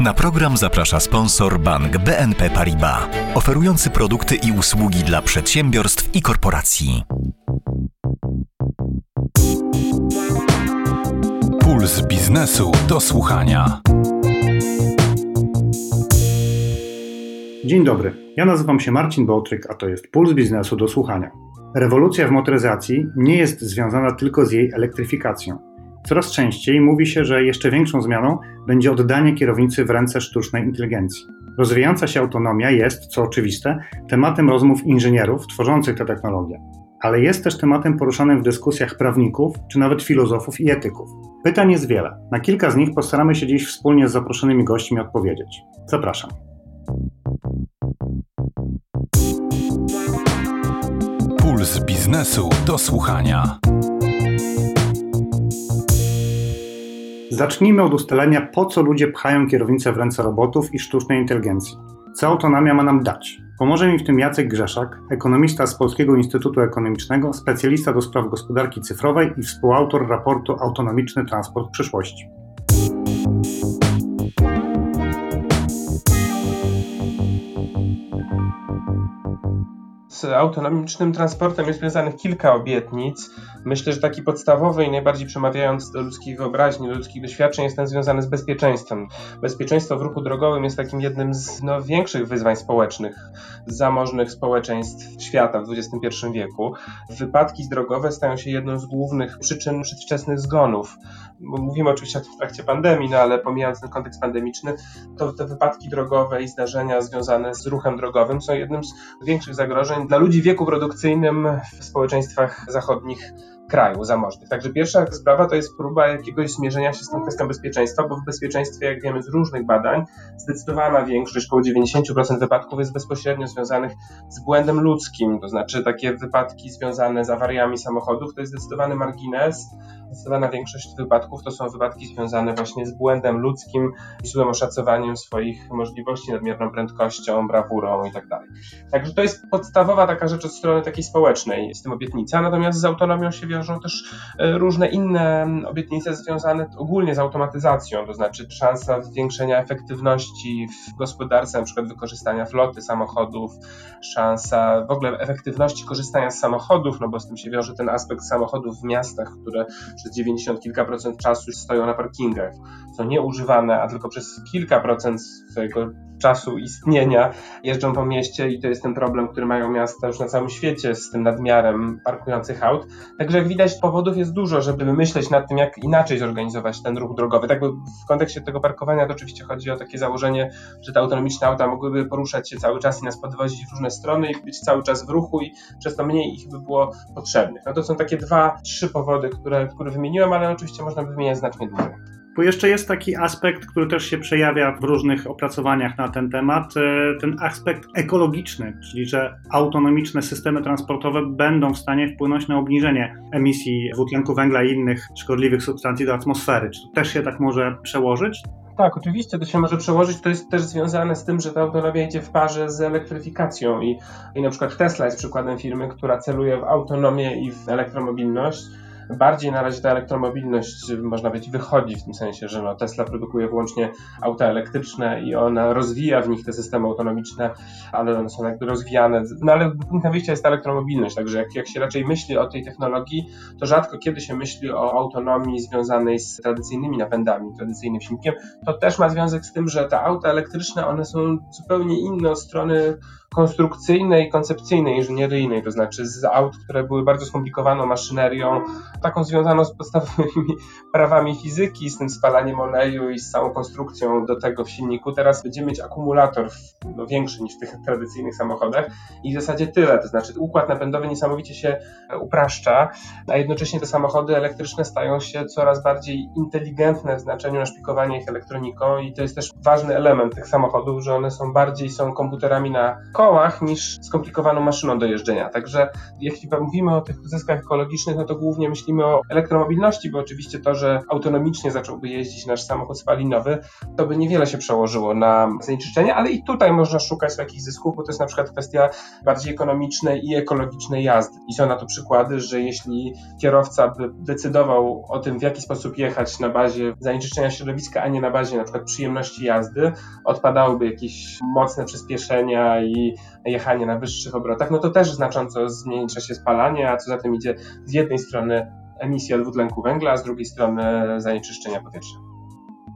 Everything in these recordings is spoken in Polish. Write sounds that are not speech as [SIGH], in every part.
Na program zaprasza sponsor bank BNP Paribas, oferujący produkty i usługi dla przedsiębiorstw i korporacji. Puls biznesu do słuchania. Dzień dobry, ja nazywam się Marcin Bołtryk, a to jest Puls Biznesu do Słuchania. Rewolucja w motoryzacji nie jest związana tylko z jej elektryfikacją. Coraz częściej mówi się, że jeszcze większą zmianą będzie oddanie kierownicy w ręce sztucznej inteligencji. Rozwijająca się autonomia jest, co oczywiste, tematem rozmów inżynierów tworzących tę technologię, ale jest też tematem poruszanym w dyskusjach prawników czy nawet filozofów i etyków. Pytań jest wiele. Na kilka z nich postaramy się dziś wspólnie z zaproszonymi gośćmi odpowiedzieć. Zapraszam. Puls biznesu do słuchania. Zacznijmy od ustalenia, po co ludzie pchają kierownicę w ręce robotów i sztucznej inteligencji. Co autonomia ma nam dać? Pomoże mi w tym Jacek Grzeszak, ekonomista z Polskiego Instytutu Ekonomicznego, specjalista do spraw gospodarki cyfrowej i współautor raportu Autonomiczny Transport Przyszłości. Z autonomicznym transportem jest związanych kilka obietnic. Myślę, że taki podstawowy i najbardziej przemawiający do ludzkiej wyobraźni, do ludzkich doświadczeń jest ten związany z bezpieczeństwem. Bezpieczeństwo w ruchu drogowym jest takim jednym z no, większych wyzwań społecznych, zamożnych społeczeństw świata w XXI wieku. Wypadki drogowe stają się jedną z głównych przyczyn przedwczesnych zgonów. Mówimy oczywiście o tym w trakcie pandemii, no ale pomijając ten kontekst pandemiczny, to te wypadki drogowe i zdarzenia związane z ruchem drogowym są jednym z większych zagrożeń dla ludzi w wieku produkcyjnym w społeczeństwach zachodnich kraju zamożnych. Także pierwsza sprawa to jest próba jakiegoś zmierzenia się z tą kwestią bezpieczeństwa, bo w bezpieczeństwie, jak wiemy z różnych badań, zdecydowana większość, około 90% wypadków jest bezpośrednio związanych z błędem ludzkim, to znaczy takie wypadki związane z awariami samochodów to jest zdecydowany margines, zdecydowana większość wypadków to są wypadki związane właśnie z błędem ludzkim, złym oszacowaniem swoich możliwości, nadmierną prędkością, brawurą itd. Tak Także to jest podstawowa taka rzecz od strony takiej społecznej z tym obietnica, natomiast z autonomią się wiążą też e, różne inne obietnice związane ogólnie z automatyzacją, to znaczy szansa zwiększenia efektywności w gospodarce, na przykład wykorzystania floty samochodów, szansa w ogóle efektywności korzystania z samochodów, no bo z tym się wiąże ten aspekt samochodów w miastach, które przez 90 kilka procent czasu stoją na parkingach, są nieużywane, a tylko przez kilka procent swojego czasu istnienia jeżdżą po mieście i to jest ten problem, który mają miasta już na całym świecie z tym nadmiarem parkujących aut. Także jak widać powodów jest dużo, żeby myśleć nad tym, jak inaczej zorganizować ten ruch drogowy. Tak w kontekście tego parkowania to oczywiście chodzi o takie założenie, że te autonomiczne auta mogłyby poruszać się cały czas i nas podwozić w różne strony i być cały czas w ruchu i przez to mniej ich by było potrzebnych. No to są takie dwa, trzy powody, które, które wymieniłem, ale oczywiście można by wymieniać znacznie dłużej. Bo jeszcze jest taki aspekt, który też się przejawia w różnych opracowaniach na ten temat, e, ten aspekt ekologiczny, czyli że autonomiczne systemy transportowe będą w stanie wpłynąć na obniżenie emisji dwutlenku węgla i innych szkodliwych substancji do atmosfery. Czy to też się tak może przełożyć? Tak, oczywiście to się może przełożyć. To jest też związane z tym, że ta autonomia idzie w parze z elektryfikacją i, i na przykład Tesla jest przykładem firmy, która celuje w autonomię i w elektromobilność bardziej na razie ta elektromobilność, można powiedzieć, wychodzi w tym sensie, że no Tesla produkuje wyłącznie auta elektryczne i ona rozwija w nich te systemy autonomiczne, ale one są jakby rozwijane. No ale punktem wyjścia jest ta elektromobilność, także jak, jak się raczej myśli o tej technologii, to rzadko kiedy się myśli o autonomii związanej z tradycyjnymi napędami, tradycyjnym silnikiem. To też ma związek z tym, że te auta elektryczne, one są zupełnie inne od strony konstrukcyjnej, koncepcyjnej, inżynieryjnej, to znaczy z aut, które były bardzo skomplikowaną maszynerią, taką związaną z podstawowymi [LAUGHS] prawami fizyki, z tym spalaniem oleju i z całą konstrukcją do tego w silniku. Teraz będziemy mieć akumulator no, większy niż w tych tradycyjnych samochodach i w zasadzie tyle, to znaczy układ napędowy niesamowicie się upraszcza, a jednocześnie te samochody elektryczne stają się coraz bardziej inteligentne w znaczeniu naszpikowania ich elektroniką i to jest też ważny element tych samochodów, że one są bardziej są komputerami na kołach niż skomplikowaną maszyną do jeżdżenia. Także jeśli mówimy o tych zyskach ekologicznych, no to głównie myślimy o elektromobilności, bo oczywiście to, że autonomicznie zacząłby jeździć nasz samochód spalinowy, to by niewiele się przełożyło na zanieczyszczenie, ale i tutaj można szukać jakichś zysków, bo to jest na przykład kwestia bardziej ekonomicznej i ekologicznej jazdy. I są na to przykłady, że jeśli kierowca by decydował o tym, w jaki sposób jechać na bazie zanieczyszczenia środowiska, a nie na bazie na przykład przyjemności jazdy, odpadałyby jakieś mocne przyspieszenia i jechanie na wyższych obrotach, no to też znacząco zmniejsza się spalanie, a co za tym idzie z jednej strony emisja dwutlenku węgla, a z drugiej strony zanieczyszczenia powietrza.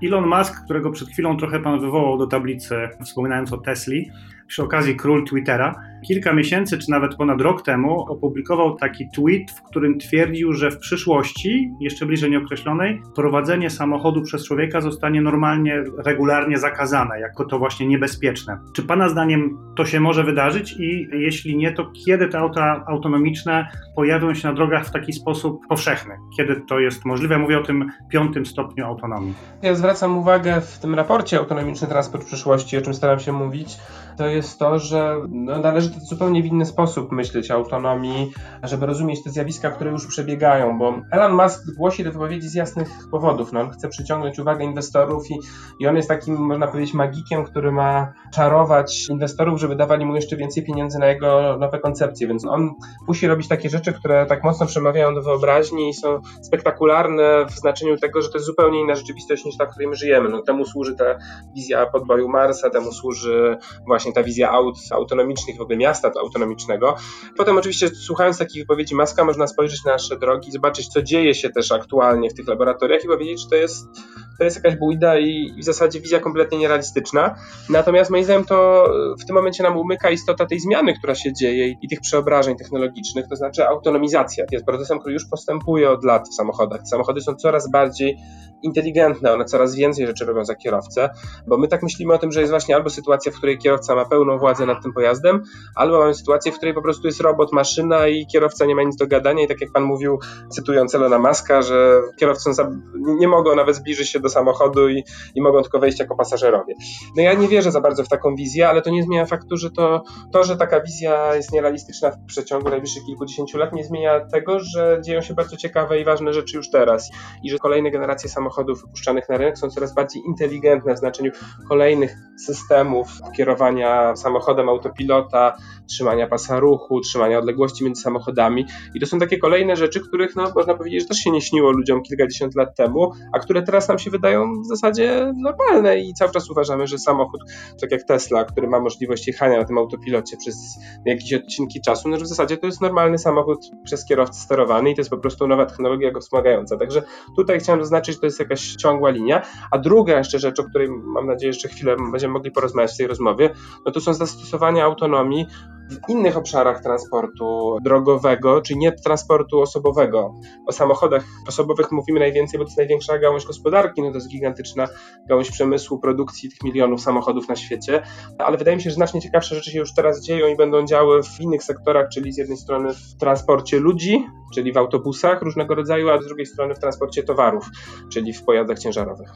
Elon Musk, którego przed chwilą trochę pan wywołał do tablicy, wspominając o Tesli, przy okazji król Twittera, kilka miesięcy czy nawet ponad rok temu opublikował taki tweet, w którym twierdził, że w przyszłości, jeszcze bliżej nieokreślonej, prowadzenie samochodu przez człowieka zostanie normalnie, regularnie zakazane, jako to właśnie niebezpieczne. Czy Pana zdaniem to się może wydarzyć i jeśli nie, to kiedy te auta autonomiczne pojawią się na drogach w taki sposób powszechny? Kiedy to jest możliwe? Mówię o tym piątym stopniu autonomii. Ja zwracam uwagę w tym raporcie Autonomiczny Transport Przyszłości, o czym staram się mówić, to jest to, że no, należy to zupełnie w inny sposób myśleć o autonomii, żeby rozumieć te zjawiska, które już przebiegają, bo Elon Musk głosi te wypowiedzi z jasnych powodów. No, on chce przyciągnąć uwagę inwestorów i, i on jest takim, można powiedzieć, magikiem, który ma czarować inwestorów, żeby dawali mu jeszcze więcej pieniędzy na jego nowe koncepcje, więc on musi robić takie rzeczy, które tak mocno przemawiają do wyobraźni i są spektakularne w znaczeniu tego, że to jest zupełnie inna rzeczywistość niż ta, w której my żyjemy. No, temu służy ta wizja podboju Marsa, temu służy właśnie ta wizja aut autonomicznych, w ogóle miasta autonomicznego. Potem oczywiście słuchając takich wypowiedzi Maska można spojrzeć na nasze drogi, zobaczyć co dzieje się też aktualnie w tych laboratoriach i powiedzieć, że to jest to jest jakaś bójda i w zasadzie wizja kompletnie nierealistyczna. Natomiast moim zdaniem to w tym momencie nam umyka istota tej zmiany, która się dzieje i tych przeobrażeń technologicznych, to znaczy autonomizacja. To jest procesem, który już postępuje od lat w samochodach. Samochody są coraz bardziej inteligentne, one coraz więcej rzeczy robią za kierowcę, bo my tak myślimy o tym, że jest właśnie albo sytuacja, w której kierowca ma pełną władzę nad tym pojazdem, albo mamy sytuację, w której po prostu jest robot, maszyna i kierowca nie ma nic do gadania i tak jak pan mówił, cytując Elona Muska, że kierowcy nie mogą nawet zbliżyć się do samochodu i, i mogą tylko wejść jako pasażerowie. No ja nie wierzę za bardzo w taką wizję, ale to nie zmienia faktu, że to, to że taka wizja jest nierealistyczna w przeciągu najbliższych kilkudziesięciu lat, nie zmienia tego, że dzieją się bardzo ciekawe i ważne rzeczy już teraz i że kolejne generacje samochodów wypuszczanych na rynek są coraz bardziej inteligentne w znaczeniu kolejnych systemów kierowania samochodem autopilota, trzymania pasa ruchu, trzymania odległości między samochodami i to są takie kolejne rzeczy, których no, można powiedzieć, że też się nie śniło ludziom kilkadziesiąt lat temu, a które teraz nam się wydają w zasadzie normalne i cały czas uważamy, że samochód, tak jak Tesla, który ma możliwość jechania na tym autopilocie przez jakieś odcinki czasu, no że w zasadzie to jest normalny samochód przez kierowcę sterowany i to jest po prostu nowa technologia go wspomagająca. Także tutaj chciałem zaznaczyć, że to jest jakaś ciągła linia. A druga jeszcze rzecz, o której mam nadzieję jeszcze chwilę będziemy mogli porozmawiać w tej rozmowie, no to są zastosowania autonomii w innych obszarach transportu drogowego, czy nie transportu osobowego. O samochodach osobowych mówimy najwięcej, bo to jest największa gałąź gospodarki, no to jest gigantyczna gałąź przemysłu, produkcji tych milionów samochodów na świecie, ale wydaje mi się, że znacznie ciekawsze rzeczy się już teraz dzieją i będą działy w innych sektorach, czyli z jednej strony w transporcie ludzi, czyli w autobusach różnego rodzaju, a z drugiej strony w transporcie towarów, czyli w pojazdach ciężarowych.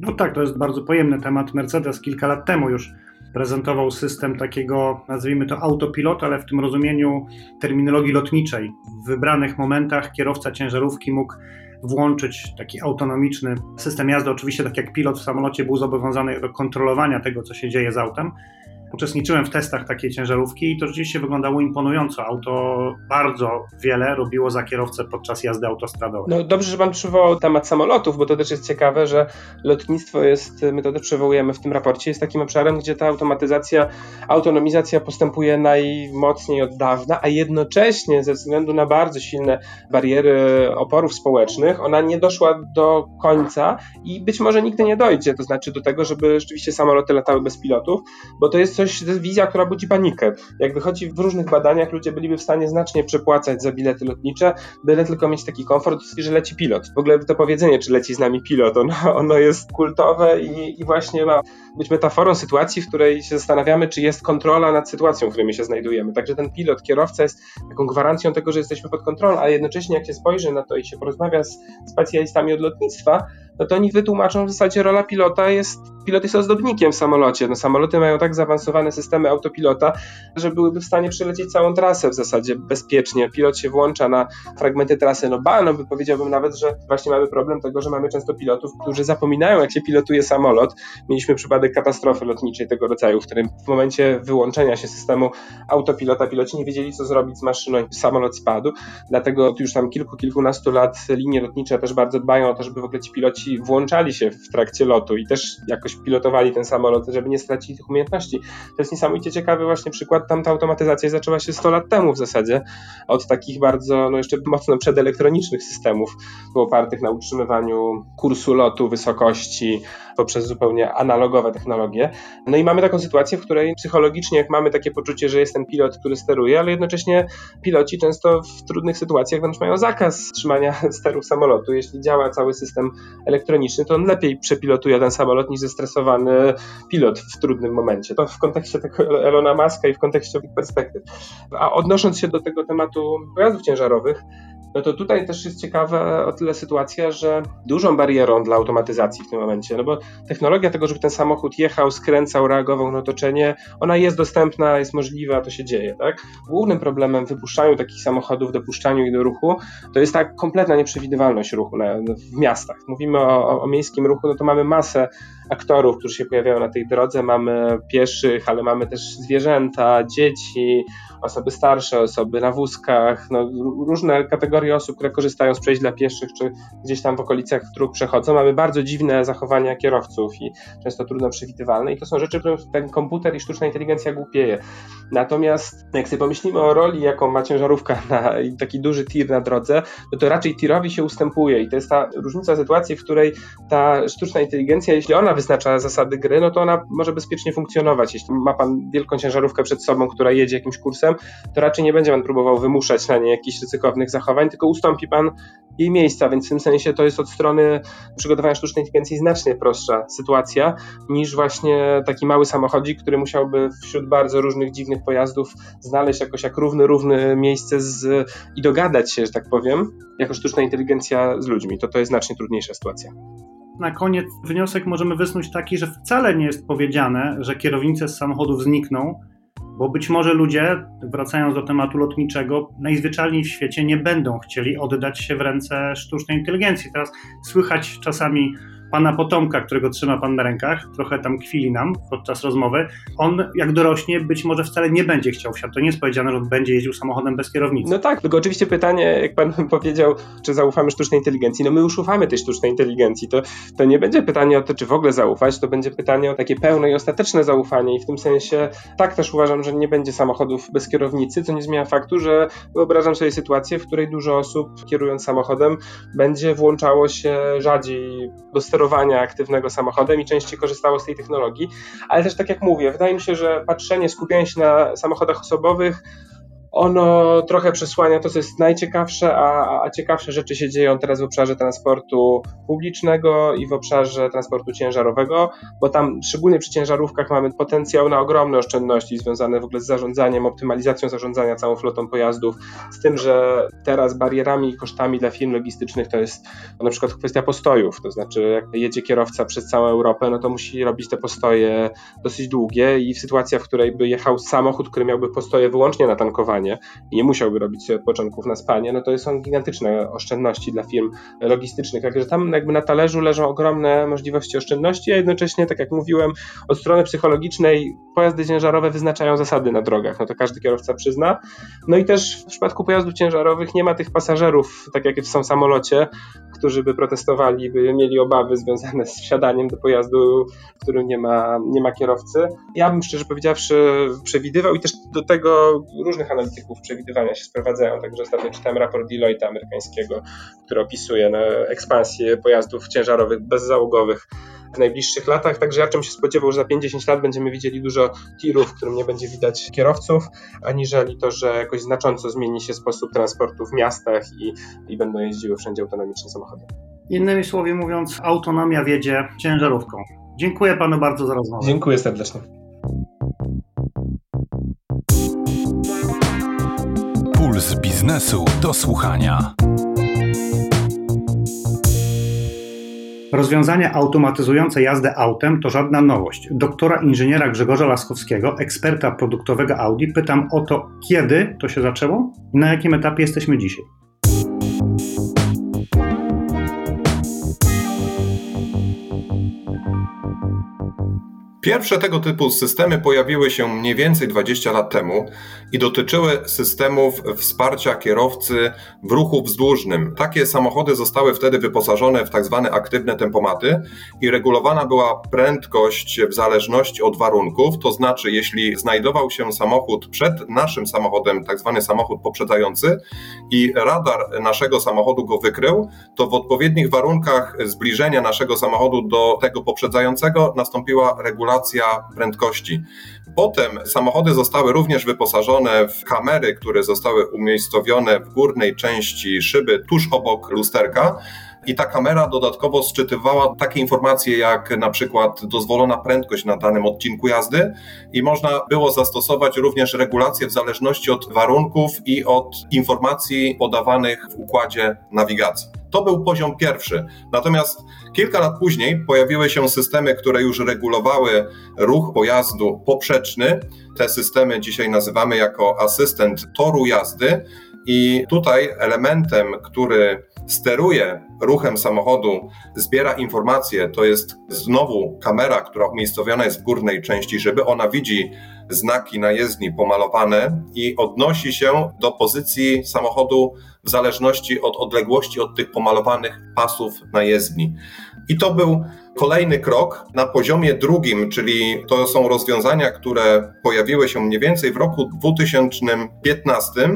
No tak, to jest bardzo pojemny temat. Mercedes kilka lat temu już prezentował system takiego, nazwijmy to autopilot, ale w tym rozumieniu terminologii lotniczej. W wybranych momentach kierowca ciężarówki mógł włączyć taki autonomiczny system jazdy. Oczywiście, tak jak pilot w samolocie był zobowiązany do kontrolowania tego, co się dzieje z autem, Uczestniczyłem w testach takiej ciężarówki i to rzeczywiście wyglądało imponująco. Auto bardzo wiele robiło za kierowcę podczas jazdy autostradowej. No dobrze, że pan przywołał temat samolotów, bo to też jest ciekawe, że lotnictwo jest, my to też przywołujemy w tym raporcie, jest takim obszarem, gdzie ta automatyzacja, autonomizacja postępuje najmocniej od dawna, a jednocześnie ze względu na bardzo silne bariery oporów społecznych, ona nie doszła do końca i być może nigdy nie dojdzie, to znaczy do tego, żeby rzeczywiście samoloty latały bez pilotów, bo to jest coś, wizja, która budzi panikę. Jak wychodzi w różnych badaniach, ludzie byliby w stanie znacznie przepłacać za bilety lotnicze, byle tylko mieć taki komfort, że leci pilot. W ogóle to powiedzenie, czy leci z nami pilot, ono, [LAUGHS] ono jest kultowe i, i właśnie ma być metaforą sytuacji, w której się zastanawiamy, czy jest kontrola nad sytuacją, w której my się znajdujemy. Także ten pilot, kierowca jest taką gwarancją tego, że jesteśmy pod kontrolą, ale jednocześnie jak się spojrzy na to i się porozmawia z specjalistami od lotnictwa, no to oni wytłumaczą, w zasadzie rola pilota jest pilot jest ozdobnikiem w samolocie. No, samoloty mają tak zaawansowane systemy autopilota, że byłyby w stanie przelecieć całą trasę w zasadzie bezpiecznie. Pilot się włącza na fragmenty trasy. No ba, no by powiedziałbym nawet, że właśnie mamy problem tego, że mamy często pilotów, którzy zapominają, jak się pilotuje samolot. Mieliśmy przypadek katastrofy lotniczej tego rodzaju, w którym w momencie wyłączenia się systemu autopilota piloci nie wiedzieli, co zrobić z maszyną i samolot spadł. Dlatego już tam kilku, kilkunastu lat linie lotnicze też bardzo dbają o to, żeby w ogóle ci piloci włączali się w trakcie lotu i też jakoś pilotowali ten samolot, żeby nie stracić tych umiejętności. To jest niesamowicie ciekawy właśnie przykład. Tam ta automatyzacja zaczęła się 100 lat temu w zasadzie, od takich bardzo, no jeszcze mocno przedelektronicznych systemów, opartych na utrzymywaniu kursu lotu, wysokości, poprzez zupełnie analogowe technologie. No i mamy taką sytuację, w której psychologicznie, jak mamy takie poczucie, że jest ten pilot, który steruje, ale jednocześnie piloci często w trudnych sytuacjach wręcz mają zakaz trzymania [LAUGHS] sterów samolotu. Jeśli działa cały system elektroniczny, to on lepiej przepilotuje ten samolot niż zestresowany pilot w trudnym momencie. To w kontekście tego Elona Muska i w kontekście tych perspektyw. A odnosząc się do tego tematu pojazdów ciężarowych, no to tutaj też jest ciekawa o tyle sytuacja, że dużą barierą dla automatyzacji w tym momencie, no bo technologia tego, żeby ten samochód jechał, skręcał, reagował na otoczenie, ona jest dostępna, jest możliwa, to się dzieje, tak? Głównym problemem wypuszczaniu takich samochodów, dopuszczaniu ich do ruchu, to jest ta kompletna nieprzewidywalność ruchu na, w miastach. Mówimy o, o, o miejskim ruchu, no to mamy masę aktorów, którzy się pojawiają na tej drodze, mamy pieszych, ale mamy też zwierzęta, dzieci, osoby starsze, osoby na wózkach, no, różne kategorie osób, które korzystają z przejść dla pieszych, czy gdzieś tam w okolicach dróg przechodzą. Mamy bardzo dziwne zachowania kierowców i często trudno przewidywalne i to są rzeczy, które ten komputer i sztuczna inteligencja głupieje. Natomiast jak sobie pomyślimy o roli, jaką ma ciężarówka na taki duży tir na drodze, no to raczej tirowi się ustępuje i to jest ta różnica sytuacji, w której ta sztuczna inteligencja, jeśli ona wyznacza zasady gry, no to ona może bezpiecznie funkcjonować. Jeśli ma pan wielką ciężarówkę przed sobą, która jedzie jakimś kursem, to raczej nie będzie pan próbował wymuszać na niej jakichś ryzykownych zachowań, tylko ustąpi pan jej miejsca, więc w tym sensie to jest od strony przygotowania sztucznej inteligencji znacznie prostsza sytuacja niż właśnie taki mały samochodzik, który musiałby wśród bardzo różnych dziwnych pojazdów znaleźć jakoś jak równy, równy miejsce z, i dogadać się, że tak powiem, jako sztuczna inteligencja z ludźmi. To to jest znacznie trudniejsza sytuacja na koniec wniosek możemy wysnuć taki, że wcale nie jest powiedziane, że kierownice z samochodów znikną, bo być może ludzie, wracając do tematu lotniczego, najzwyczajniej w świecie nie będą chcieli oddać się w ręce sztucznej inteligencji. Teraz słychać czasami pana potomka, którego trzyma pan na rękach, trochę tam kwili nam podczas rozmowy, on jak dorośnie być może wcale nie będzie chciał wsiadać. To nie jest powiedziane, że on będzie jeździł samochodem bez kierownicy. No tak, tylko oczywiście pytanie, jak pan [LAUGHS] powiedział, czy zaufamy sztucznej inteligencji. No my już ufamy tej sztucznej inteligencji. To, to nie będzie pytanie o to, czy w ogóle zaufać, to będzie pytanie o takie pełne i ostateczne zaufanie i w tym sensie tak też uważam, że nie będzie samochodów bez kierownicy, co nie zmienia faktu, że wyobrażam sobie sytuację, w której dużo osób kierując samochodem będzie włączało się rzadziej do sterowania sterowania aktywnego samochodem i częściej korzystało z tej technologii. Ale też tak jak mówię, wydaje mi się, że patrzenie, skupienie się na samochodach osobowych ono trochę przesłania to, co jest najciekawsze, a, a ciekawsze rzeczy się dzieją teraz w obszarze transportu publicznego i w obszarze transportu ciężarowego, bo tam szczególnie przy ciężarówkach mamy potencjał na ogromne oszczędności związane w ogóle z zarządzaniem, optymalizacją zarządzania całą flotą pojazdów, z tym, że teraz barierami i kosztami dla firm logistycznych to jest na przykład kwestia postojów, to znaczy jak jedzie kierowca przez całą Europę, no to musi robić te postoje dosyć długie i w sytuacji, w której by jechał samochód, który miałby postoje wyłącznie na tankowanie, spanie i nie musiałby robić sobie odpoczynków na spanie, no to są gigantyczne oszczędności dla firm logistycznych. Także tam jakby na talerzu leżą ogromne możliwości oszczędności, a jednocześnie, tak jak mówiłem, od strony psychologicznej pojazdy ciężarowe wyznaczają zasady na drogach, no to każdy kierowca przyzna. No i też w przypadku pojazdów ciężarowych nie ma tych pasażerów, tak jak są w samolocie, którzy by protestowali, by mieli obawy związane z wsiadaniem do pojazdu, w którym nie ma, nie ma kierowcy. Ja bym szczerze powiedziawszy przewidywał i też do tego różnych analityków przewidywania się sprowadzają. Także ostatnio czytałem raport Deloitte amerykańskiego, który opisuje no, ekspansję pojazdów ciężarowych bezzałogowych w najbliższych latach, także ja czym się spodziewał, że za 50 lat będziemy widzieli dużo tirów, w którym nie będzie widać kierowców, aniżeli to, że jakoś znacząco zmieni się sposób transportu w miastach i, i będą jeździły wszędzie autonomiczne samochody. Innymi słowy mówiąc, autonomia wiedzie ciężarówką. Dziękuję panu bardzo za rozmowę. Dziękuję serdecznie. Puls biznesu do słuchania. Rozwiązania automatyzujące jazdę autem to żadna nowość. Doktora inżyniera Grzegorza Laskowskiego, eksperta produktowego Audi, pytam o to, kiedy to się zaczęło i na jakim etapie jesteśmy dzisiaj. Pierwsze tego typu systemy pojawiły się mniej więcej 20 lat temu i dotyczyły systemów wsparcia kierowcy w ruchu wzdłużnym. Takie samochody zostały wtedy wyposażone w tak zwane aktywne tempomaty i regulowana była prędkość w zależności od warunków, to znaczy jeśli znajdował się samochód przed naszym samochodem, tak zwany samochód poprzedzający i radar naszego samochodu go wykrył, to w odpowiednich warunkach zbliżenia naszego samochodu do tego poprzedzającego nastąpiła regulacja prędkości. Potem samochody zostały również wyposażone w kamery, które zostały umiejscowione w górnej części szyby tuż obok lusterka i ta kamera dodatkowo sczytywała takie informacje jak na przykład dozwolona prędkość na danym odcinku jazdy i można było zastosować również regulacje w zależności od warunków i od informacji podawanych w układzie nawigacji. To był poziom pierwszy. Natomiast kilka lat później pojawiły się systemy, które już regulowały ruch pojazdu poprzeczny. Te systemy dzisiaj nazywamy jako asystent toru jazdy. I tutaj elementem, który steruje ruchem samochodu, zbiera informacje, to jest znowu kamera, która umiejscowiona jest w górnej części, żeby ona widzi znaki na jezdni pomalowane i odnosi się do pozycji samochodu w zależności od odległości od tych pomalowanych pasów na jezdni. I to był kolejny krok na poziomie drugim, czyli to są rozwiązania, które pojawiły się mniej więcej w roku 2015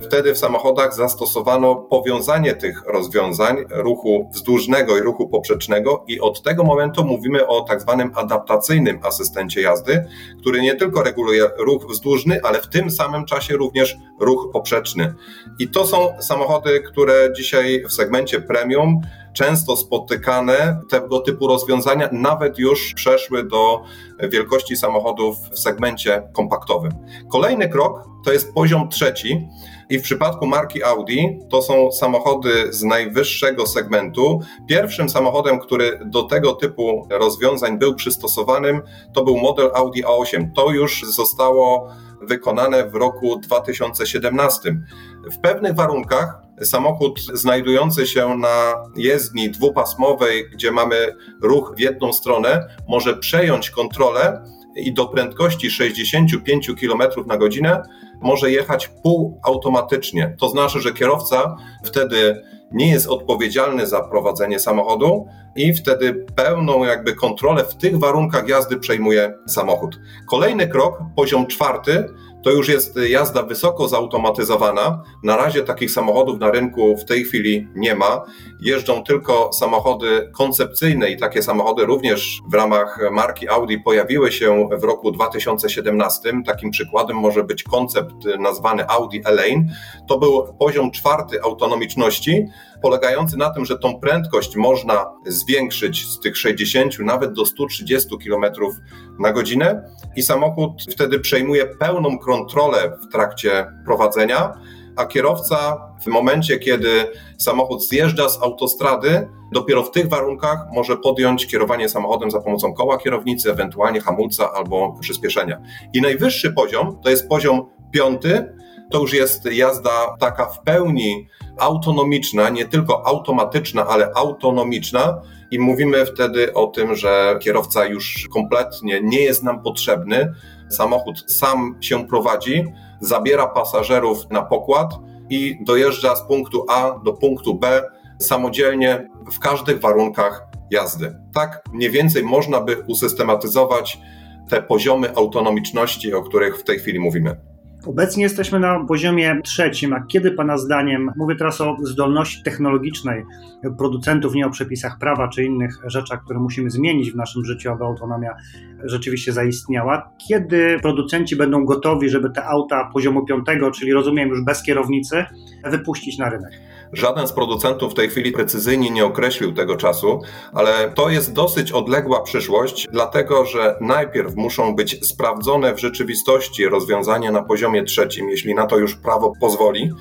Wtedy w samochodach zastosowano powiązanie tych rozwiązań ruchu wzdłużnego i ruchu poprzecznego i od tego momentu mówimy o tak zwanym adaptacyjnym asystencie jazdy, który nie tylko reguluje ruch wzdłużny, ale w tym samym czasie również ruch poprzeczny. I to są samochody, które dzisiaj w segmencie premium często spotykane tego typu rozwiązania nawet już przeszły do wielkości samochodów w segmencie kompaktowym. Kolejny krok to jest poziom trzeci, i w przypadku marki Audi to są samochody z najwyższego segmentu. Pierwszym samochodem, który do tego typu rozwiązań był przystosowanym, to był model Audi A8. To już zostało wykonane w roku 2017. W pewnych warunkach samochód znajdujący się na jezdni dwupasmowej, gdzie mamy ruch w jedną stronę, może przejąć kontrolę i do prędkości 65 km na godzinę może jechać półautomatycznie. To znaczy, że kierowca wtedy nie jest odpowiedzialny za prowadzenie samochodu i wtedy pełną jakby kontrolę w tych warunkach jazdy przejmuje samochód. Kolejny krok, poziom czwarty, to już jest jazda wysoko zautomatyzowana. Na razie takich samochodów na rynku w tej chwili nie ma. Jeżdżą tylko samochody koncepcyjne i takie samochody również w ramach marki Audi pojawiły się w roku 2017. Takim przykładem może być koncept nazwany Audi Elaine. To był poziom czwarty autonomiczności, polegający na tym, że tą prędkość można zwiększyć z tych 60 nawet do 130 km na godzinę i samochód wtedy przejmuje pełną kontrolę w trakcie prowadzenia, a kierowca w momencie, kiedy samochód zjeżdża z autostrady, dopiero w tych warunkach może podjąć kierowanie samochodem za pomocą koła kierownicy, ewentualnie hamulca albo przyspieszenia. I najwyższy poziom to jest poziom piąty, to już jest jazda taka w pełni autonomiczna, nie tylko automatyczna, ale autonomiczna. I mówimy wtedy o tym, że kierowca już kompletnie nie jest nam potrzebny. Samochód sam się prowadzi, zabiera pasażerów na pokład i dojeżdża z punktu A do punktu B samodzielnie w każdych warunkach jazdy. Tak mniej więcej można by usystematyzować te poziomy autonomiczności, o których w tej chwili mówimy. Obecnie jesteśmy na poziomie trzecim, a kiedy Pana zdaniem, mówię teraz o zdolności technologicznej producentów, nie o przepisach prawa czy innych rzeczach, które musimy zmienić w naszym życiu, aby autonomia rzeczywiście zaistniała, kiedy producenci będą gotowi, żeby te auta poziomu piątego, czyli rozumiem już bez kierownicy, wypuścić na rynek? Żaden z producentów w tej chwili precyzyjnie nie określił tego czasu, ale to jest dosyć odległa przyszłość, dlatego że najpierw muszą być sprawdzone w rzeczywistości rozwiązania na poziomie trzecim, jeśli na to już prawo pozwoli.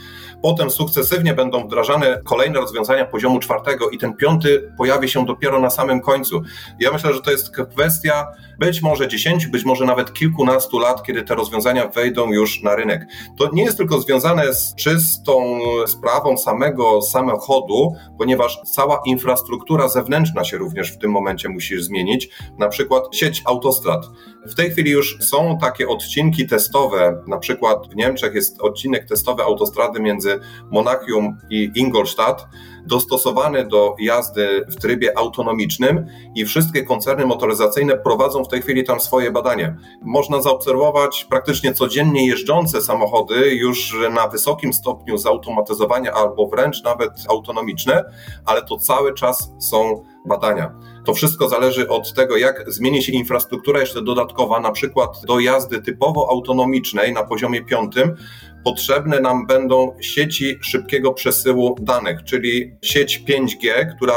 Potem sukcesywnie będą wdrażane kolejne rozwiązania poziomu czwartego i ten piąty pojawi się dopiero na samym końcu. Ja myślę, że to jest kwestia być może 10, być może nawet kilkunastu lat, kiedy te rozwiązania wejdą już na rynek. To nie jest tylko związane z czystą sprawą samego samochodu, ponieważ cała infrastruktura zewnętrzna się również w tym momencie musi zmienić, na przykład sieć autostrad. W tej chwili już są takie odcinki testowe, na przykład w Niemczech jest odcinek testowy autostrady między Monachium i Ingolstadt, dostosowany do jazdy w trybie autonomicznym i wszystkie koncerny motoryzacyjne prowadzą w tej chwili tam swoje badania. Można zaobserwować praktycznie codziennie jeżdżące samochody już na wysokim stopniu zautomatyzowania albo wręcz nawet autonomiczne, ale to cały czas są badania. To wszystko zależy od tego, jak zmieni się infrastruktura jeszcze dodatkowa, na przykład do jazdy typowo autonomicznej na poziomie piątym, potrzebne nam będą sieci szybkiego przesyłu danych, czyli sieć 5G, która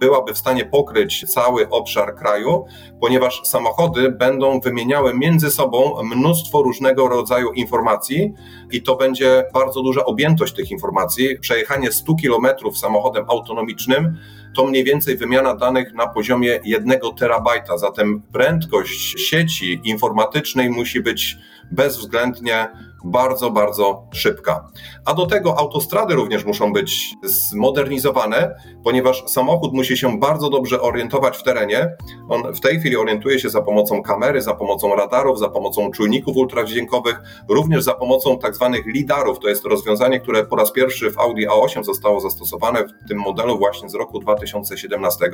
byłaby w stanie pokryć cały obszar kraju, ponieważ samochody będą wymieniały między sobą mnóstwo różnego rodzaju informacji i to będzie bardzo duża objętość tych informacji. Przejechanie 100 km samochodem autonomicznym to mniej więcej wymiana danych na poziomie 1 terabajta. Zatem prędkość sieci informatycznej musi być bezwzględnie bardzo, bardzo szybka. A do tego autostrady również muszą być zmodernizowane, ponieważ samochód musi się bardzo dobrze orientować w terenie. On w tej chwili orientuje się za pomocą kamery, za pomocą radarów, za pomocą czujników ultradźwiękowych, również za pomocą tak zwanych lidarów. To jest rozwiązanie, które po raz pierwszy w Audi A8 zostało zastosowane w tym modelu właśnie z roku 2017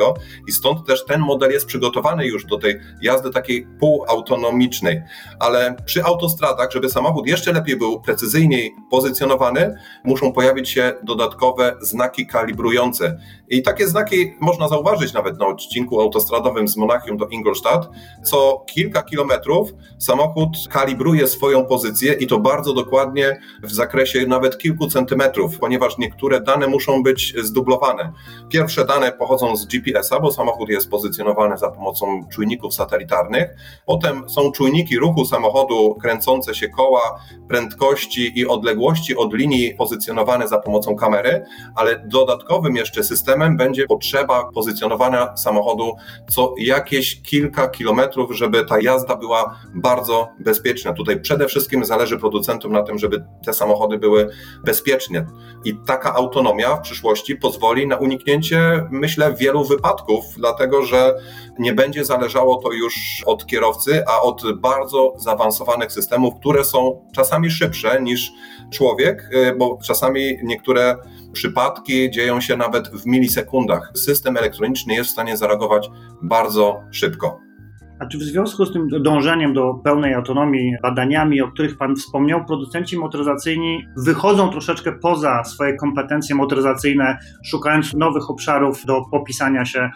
i stąd też ten model jest przygotowany już do tej jazdy takiej półautonomicznej. Ale przy autostradach, żeby samochód jeszcze lepiej był precyzyjniej pozycjonowany, muszą pojawić się dodatkowe znaki kalibrujące. I takie znaki można zauważyć nawet na odcinku autostradowym z Monachium do Ingolstadt. Co kilka kilometrów samochód kalibruje swoją pozycję i to bardzo dokładnie w zakresie nawet kilku centymetrów, ponieważ niektóre dane muszą być zdublowane. Pierwsze dane pochodzą z GPS-a, bo samochód jest pozycjonowany za pomocą czujników satelitarnych. Potem są czujniki ruchu samochodu, kręcące się koła, prędkości i odległości od linii pozycjonowane za pomocą kamery, ale dodatkowym jeszcze systemem będzie potrzeba pozycjonowania samochodu co jakieś kilka kilometrów, żeby ta jazda była bardzo bezpieczna. Tutaj przede wszystkim zależy producentom na tym, żeby te samochody były bezpieczne. I taka autonomia w przyszłości pozwoli na uniknięcie, myślę, wielu wypadków, dlatego że nie będzie zależało to już od kierowcy, a od bardzo zaawansowanych systemów, które są czasami szybsze niż człowiek, y, bo czasami niektóre przypadki dzieją się nawet w milisekundach. System elektroniczny jest w stanie zareagować bardzo szybko. A czy w związku z tym dążeniem do pełnej autonomii, badaniami, o których Pan wspomniał, producenci motoryzacyjni wychodzą troszeczkę poza swoje kompetencje motoryzacyjne, szukając nowych obszarów do popisania się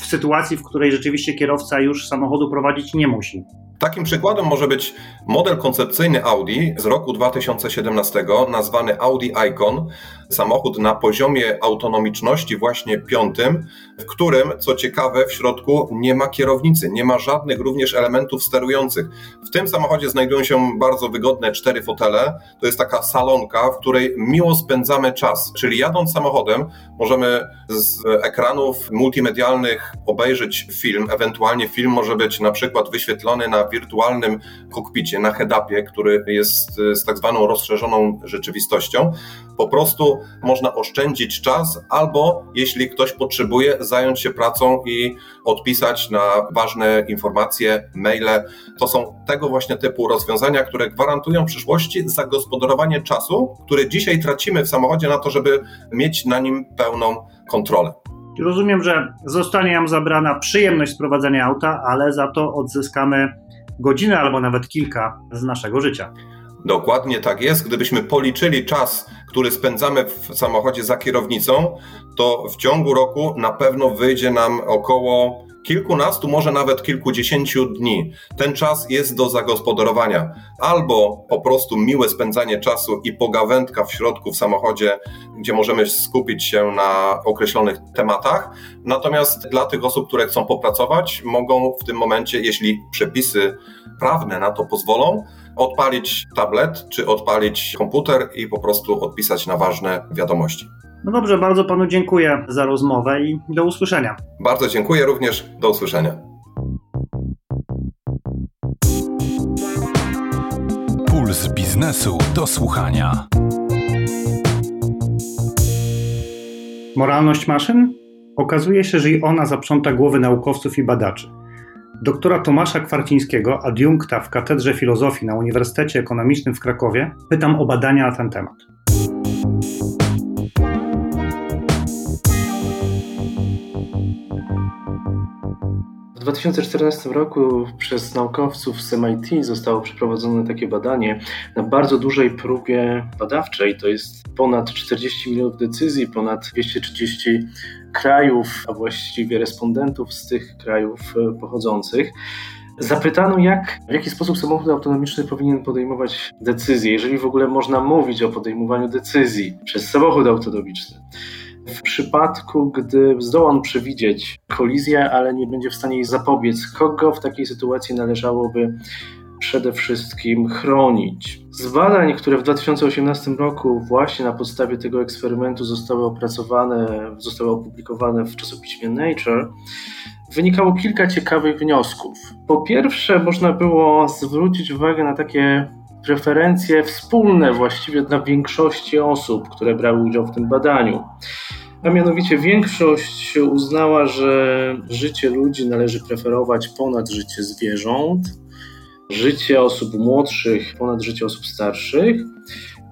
w sytuacji, w której rzeczywiście kierowca już samochodu prowadzić nie musi? Takim przykładem może być model koncepcyjny Audi z roku 2017, nazwany Audi Icon, samochód na poziomie autonomiczności właśnie piątym, w którym, co ciekawe, w środku nie ma kierownicy, nie ma żadnych również elementów sterujących. W tym samochodzie znajdują się bardzo wygodne cztery fotele. To jest taka salonka, w której miło spędzamy czas, czyli jadąc samochodem możemy z ekranów multimedialnych obejrzeć film, ewentualnie film może być na przykład wyświetlony na wirtualnym kokpicie, na head-upie, który jest z tak zwaną rozszerzoną rzeczywistością. Po prostu można oszczędzić czas, albo jeśli ktoś potrzebuje, zająć się pracą i odpisać na ważne informacje, maile. To są tego właśnie typu rozwiązania, które gwarantują w przyszłości zagospodarowanie czasu, który dzisiaj tracimy w samochodzie na to, żeby mieć na nim pełną kontrolę. Rozumiem, że zostanie nam zabrana przyjemność sprowadzenia auta, ale za to odzyskamy godzinę albo nawet kilka z naszego życia. Dokładnie tak jest. Gdybyśmy policzyli czas, który spędzamy w samochodzie za kierownicą, to w ciągu roku na pewno wyjdzie nam około kilkunastu, może nawet kilkudziesięciu dni. Ten czas jest do zagospodarowania. Albo po prostu miłe spędzanie czasu i pogawędka w środku w samochodzie, gdzie możemy skupić się na określonych tematach. Natomiast dla tych osób, które chcą popracować, mogą w tym momencie, jeśli przepisy prawne na to pozwolą, odpalić tablet czy odpalić komputer i po prostu odpisać na ważne wiadomości. No dobrze, bardzo panu dziękuję za rozmowę i do usłyszenia. Bardzo dziękuję również. Do usłyszenia. Puls biznesu do słuchania. Moralność maszyn? Okazuje się, że i ona zaprząta głowy naukowców i badaczy. Doktora Tomasza Kwarcińskiego, adiunkta w Katedrze Filozofii na Uniwersytecie Ekonomicznym w Krakowie, pytam o badania na ten temat. 2014 roku przez naukowców z MIT zostało przeprowadzone takie badanie na bardzo dużej próbie badawczej. To jest ponad 40 milionów decyzji, ponad 230 krajów, a właściwie respondentów z tych krajów e, pochodzących. Zapytano, jak, w jaki sposób samochód autonomiczny powinien podejmować decyzje, jeżeli w ogóle można mówić o podejmowaniu decyzji przez samochód autonomiczny. W przypadku, gdy zdoła on przewidzieć kolizję, ale nie będzie w stanie jej zapobiec, kogo w takiej sytuacji należałoby przede wszystkim chronić. Z badań, które w 2018 roku właśnie na podstawie tego eksperymentu zostały opracowane, zostały opublikowane w czasopiśmie Nature, wynikało kilka ciekawych wniosków. Po pierwsze, można było zwrócić uwagę na takie preferencje wspólne właściwie dla większości osób, które brały udział w tym badaniu. A mianowicie większość uznała, że życie ludzi należy preferować ponad życie zwierząt, życie osób młodszych ponad życie osób starszych,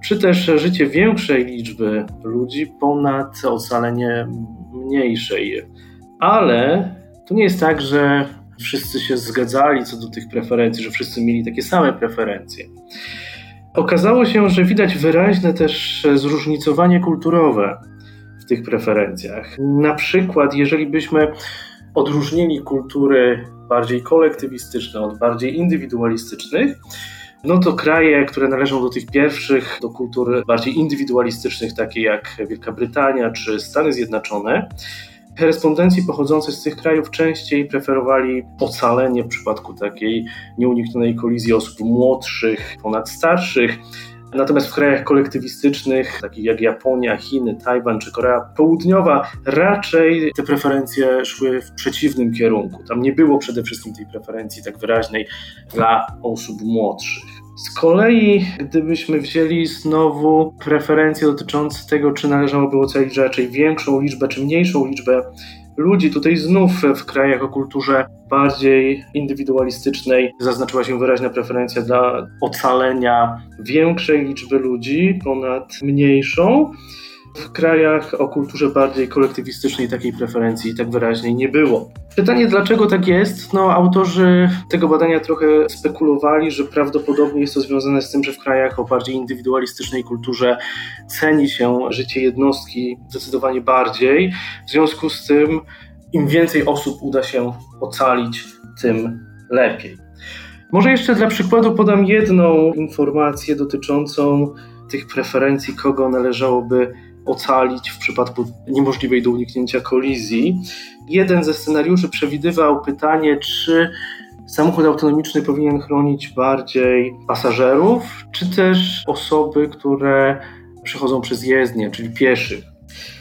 czy też życie większej liczby ludzi ponad ocalenie mniejszej. Ale to nie jest tak, że wszyscy się zgadzali co do tych preferencji, że wszyscy mieli takie same preferencje. Okazało się, że widać wyraźne też zróżnicowanie kulturowe w tych preferencjach. Na przykład, jeżeli byśmy odróżnili kultury bardziej kolektywistyczne od bardziej indywidualistycznych, no to kraje, które należą do tych pierwszych, do kultur bardziej indywidualistycznych, takie jak Wielka Brytania czy Stany Zjednoczone, Respondenci pochodzący z tych krajów częściej preferowali ocalenie w przypadku takiej nieuniknionej kolizji osób młodszych ponad starszych. Natomiast w krajach kolektywistycznych, takich jak Japonia, Chiny, Tajwan czy Korea Południowa, raczej te preferencje szły w przeciwnym kierunku. Tam nie było przede wszystkim tej preferencji tak wyraźnej dla osób młodszych. Z kolei, gdybyśmy wzięli znowu preferencje dotyczące tego, czy należałoby ocalić raczej większą liczbę, czy mniejszą liczbę ludzi, tutaj znów w krajach o kulturze bardziej indywidualistycznej zaznaczyła się wyraźna preferencja dla ocalenia większej liczby ludzi ponad mniejszą. W krajach o kulturze bardziej kolektywistycznej takiej preferencji tak wyraźnie nie było. Pytanie, dlaczego tak jest? No, autorzy tego badania trochę spekulowali, że prawdopodobnie jest to związane z tym, że w krajach o bardziej indywidualistycznej kulturze ceni się życie jednostki zdecydowanie bardziej. W związku z tym, im więcej osób uda się ocalić, tym lepiej. Może jeszcze dla przykładu podam jedną informację dotyczącą tych preferencji, kogo należałoby ocalić w przypadku niemożliwej do uniknięcia kolizji. Jeden ze scenariuszy przewidywał pytanie, czy samochód autonomiczny powinien chronić bardziej pasażerów, czy też osoby, które przechodzą przez jezdnię, czyli pieszych.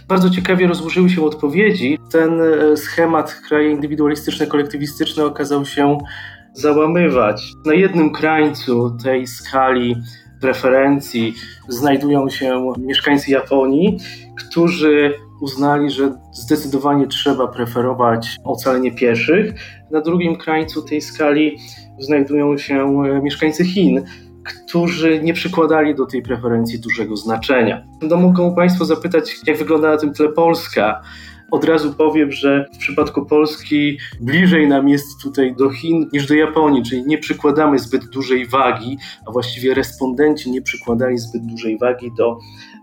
Bardzo ciekawie rozłożyły się odpowiedzi. Ten e, schemat kraje indywidualistyczne, kolektywistyczne okazał się załamywać. Na jednym krańcu tej skali preferencji znajdują się mieszkańcy Japonii, którzy uznali, że zdecydowanie trzeba preferować ocalenie pieszych. Na drugim krańcu tej skali znajdują się mieszkańcy Chin, którzy nie przykładali do tej preferencji dużego znaczenia. No mogą Państwo zapytać, jak wygląda na tym tle Polska. Od razu powiem, że w przypadku Polski bliżej nam jest tutaj do Chin niż do Japonii, czyli nie przykładamy zbyt dużej wagi, a właściwie respondenci nie przykładali zbyt dużej wagi do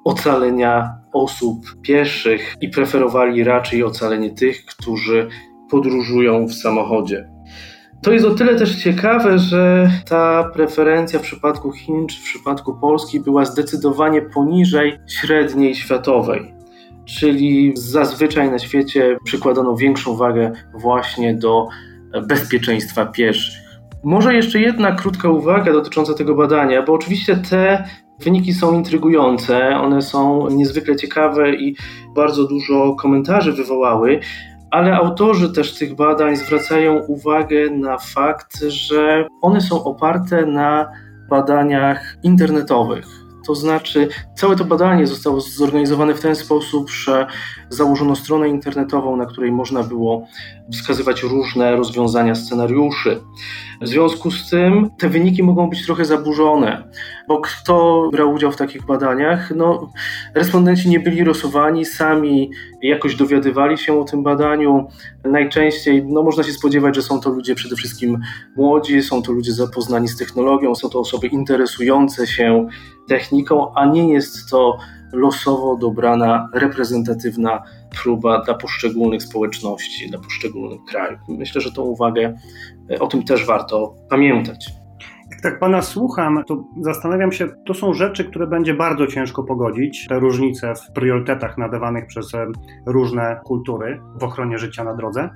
ocalenia osób pieszych i preferowali raczej ocalenie tych, którzy podróżują w samochodzie. To jest o tyle też ciekawe, że ta preferencja w przypadku Chin czy w przypadku Polski była zdecydowanie poniżej średniej światowej. Czyli zazwyczaj na świecie przykładano większą wagę właśnie do bezpieczeństwa pieszych. Może jeszcze jedna krótka uwaga dotycząca tego badania, bo oczywiście te wyniki są intrygujące, one są niezwykle ciekawe i bardzo dużo komentarzy wywołały, ale autorzy też tych badań zwracają uwagę na fakt, że one są oparte na badaniach internetowych. To znaczy, całe to badanie zostało zorganizowane w ten sposób, że założono stronę internetową, na której można było wskazywać różne rozwiązania scenariuszy. W związku z tym te wyniki mogą być trochę zaburzone, bo kto brał udział w takich badaniach? No, respondenci nie byli losowani, sami jakoś dowiadywali się o tym badaniu. Najczęściej no, można się spodziewać, że są to ludzie przede wszystkim młodzi, są to ludzie zapoznani z technologią, są to osoby interesujące się techniką, a nie jest to losowo dobrana, reprezentatywna próba dla poszczególnych społeczności, dla poszczególnych krajów. Myślę, że tą uwagę o tym też warto pamiętać. Jak tak pana słucham, to zastanawiam się, to są rzeczy, które będzie bardzo ciężko pogodzić, te różnice w priorytetach nadawanych przez różne kultury w ochronie życia na drodze.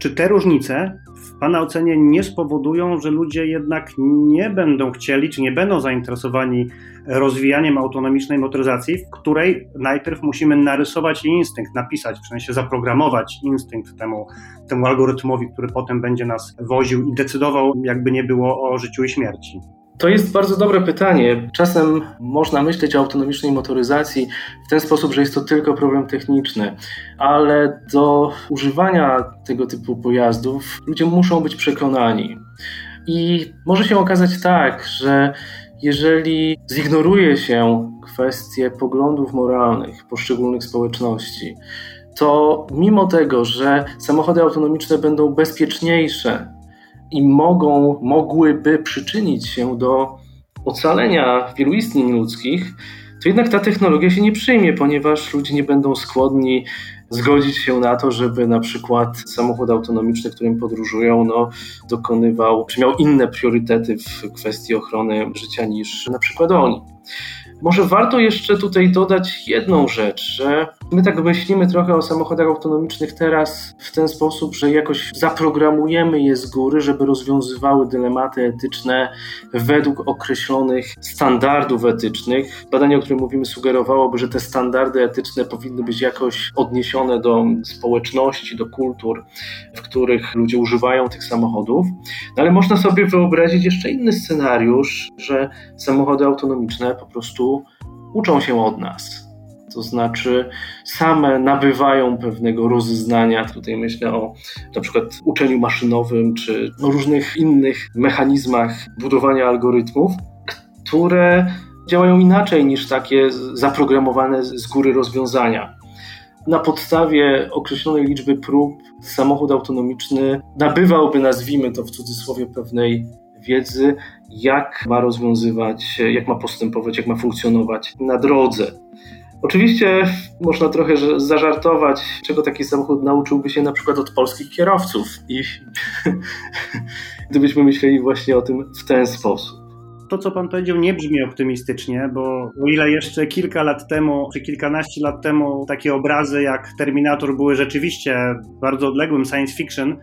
Czy te różnice w Pana ocenie nie spowodują, że ludzie jednak nie będą chcieli, czy nie będą zainteresowani rozwijaniem autonomicznej motoryzacji, w której najpierw musimy narysować instynkt, napisać, w sensie zaprogramować instynkt temu, temu algorytmowi, który potem będzie nas woził i decydował, jakby nie było o życiu i śmierci? To jest bardzo dobre pytanie. Czasem można myśleć o autonomicznej motoryzacji w ten sposób, że jest to tylko problem techniczny, ale do używania tego typu pojazdów ludzie muszą być przekonani. I może się okazać tak, że jeżeli zignoruje się kwestie poglądów moralnych poszczególnych społeczności, to mimo tego, że samochody autonomiczne będą bezpieczniejsze i mogą, mogłyby przyczynić się do ocalenia wielu istnień ludzkich, to jednak ta technologia się nie przyjmie, ponieważ ludzie nie będą skłonni zgodzić się na to, żeby na przykład samochód autonomiczny, którym podróżują, no, dokonywał, czy miał inne priorytety w kwestii ochrony życia niż na przykład oni. Może warto jeszcze tutaj dodać jedną rzecz, że my tak myślimy trochę o samochodach autonomicznych teraz w ten sposób, że jakoś zaprogramujemy je z góry, żeby rozwiązywały dylematy etyczne według określonych standardów etycznych. Badanie, o którym mówimy, sugerowałoby, że te standardy etyczne powinny być jakoś odniesione do społeczności, do kultur, w których ludzie używają tych samochodów. No ale można sobie wyobrazić jeszcze inny scenariusz, że samochody autonomiczne po prostu uczą się od nas. To znaczy, same nabywają pewnego rozeznania. Tutaj myślę o na przykład uczeniu maszynowym, czy o różnych innych mechanizmach budowania algorytmów, które działają inaczej niż takie zaprogramowane z góry rozwiązania. Na podstawie określonej liczby prób samochód autonomiczny nabywałby, nazwijmy to w cudzysłowie, pewnej wiedzy, jak ma rozwiązywać, jak ma postępować, jak ma funkcjonować na drodze. Oczywiście można trochę zażartować, czego taki samochód nauczyłby się na przykład od polskich kierowców, i [LAUGHS] gdybyśmy myśleli właśnie o tym w ten sposób. To, co pan powiedział, nie brzmi optymistycznie, bo o ile jeszcze kilka lat temu, czy kilkanaście lat temu takie obrazy jak Terminator były rzeczywiście bardzo odległym science fiction,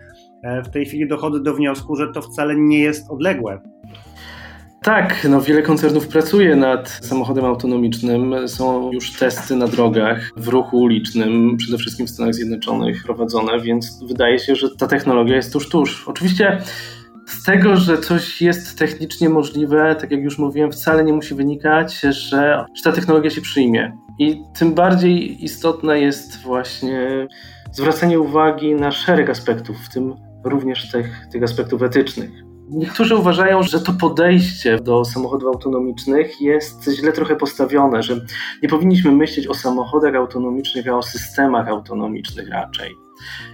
w tej chwili dochodzę do wniosku, że to wcale nie jest odległe. Tak, no wiele koncernów pracuje nad samochodem autonomicznym. Są już testy na drogach w ruchu ulicznym, przede wszystkim w Stanach Zjednoczonych prowadzone, więc wydaje się, że ta technologia jest tuż, tuż. Oczywiście z tego, że coś jest technicznie możliwe, tak jak już mówiłem, wcale nie musi wynikać, że, że ta technologia się przyjmie. I tym bardziej istotne jest właśnie zwracanie uwagi na szereg aspektów, w tym również tych, tych aspektów etycznych. Niektórzy uważają, że to podejście do samochodów autonomicznych jest źle trochę postawione, że nie powinniśmy myśleć o samochodach autonomicznych, a o systemach autonomicznych raczej.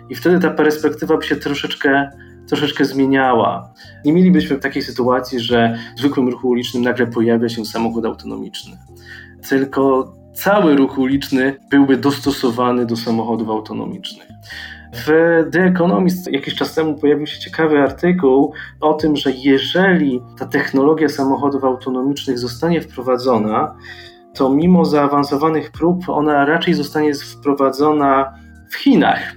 I wtedy ta perspektywa by się troszeczkę, troszeczkę zmieniała. Nie mielibyśmy takiej sytuacji, że w zwykłym ruchu ulicznym nagle pojawia się samochód autonomiczny. Tylko cały ruch uliczny byłby dostosowany do samochodów autonomicznych. W The Economist jakiś czas temu pojawił się ciekawy artykuł o tym, że jeżeli ta technologia samochodów autonomicznych zostanie wprowadzona, to mimo zaawansowanych prób ona raczej zostanie wprowadzona w Chinach,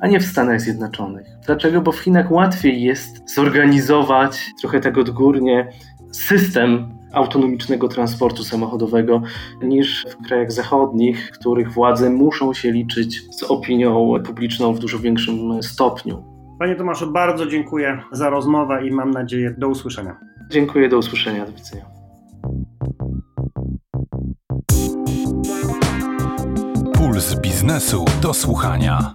a nie w Stanach Zjednoczonych. Dlaczego? Bo w Chinach łatwiej jest zorganizować trochę tak odgórnie system autonomicznego transportu samochodowego niż w krajach zachodnich, w których władze muszą się liczyć z opinią publiczną w dużo większym stopniu. Panie Tomaszu, bardzo dziękuję za rozmowę i mam nadzieję do usłyszenia. Dziękuję, do usłyszenia, do widzenia. Puls biznesu do słuchania.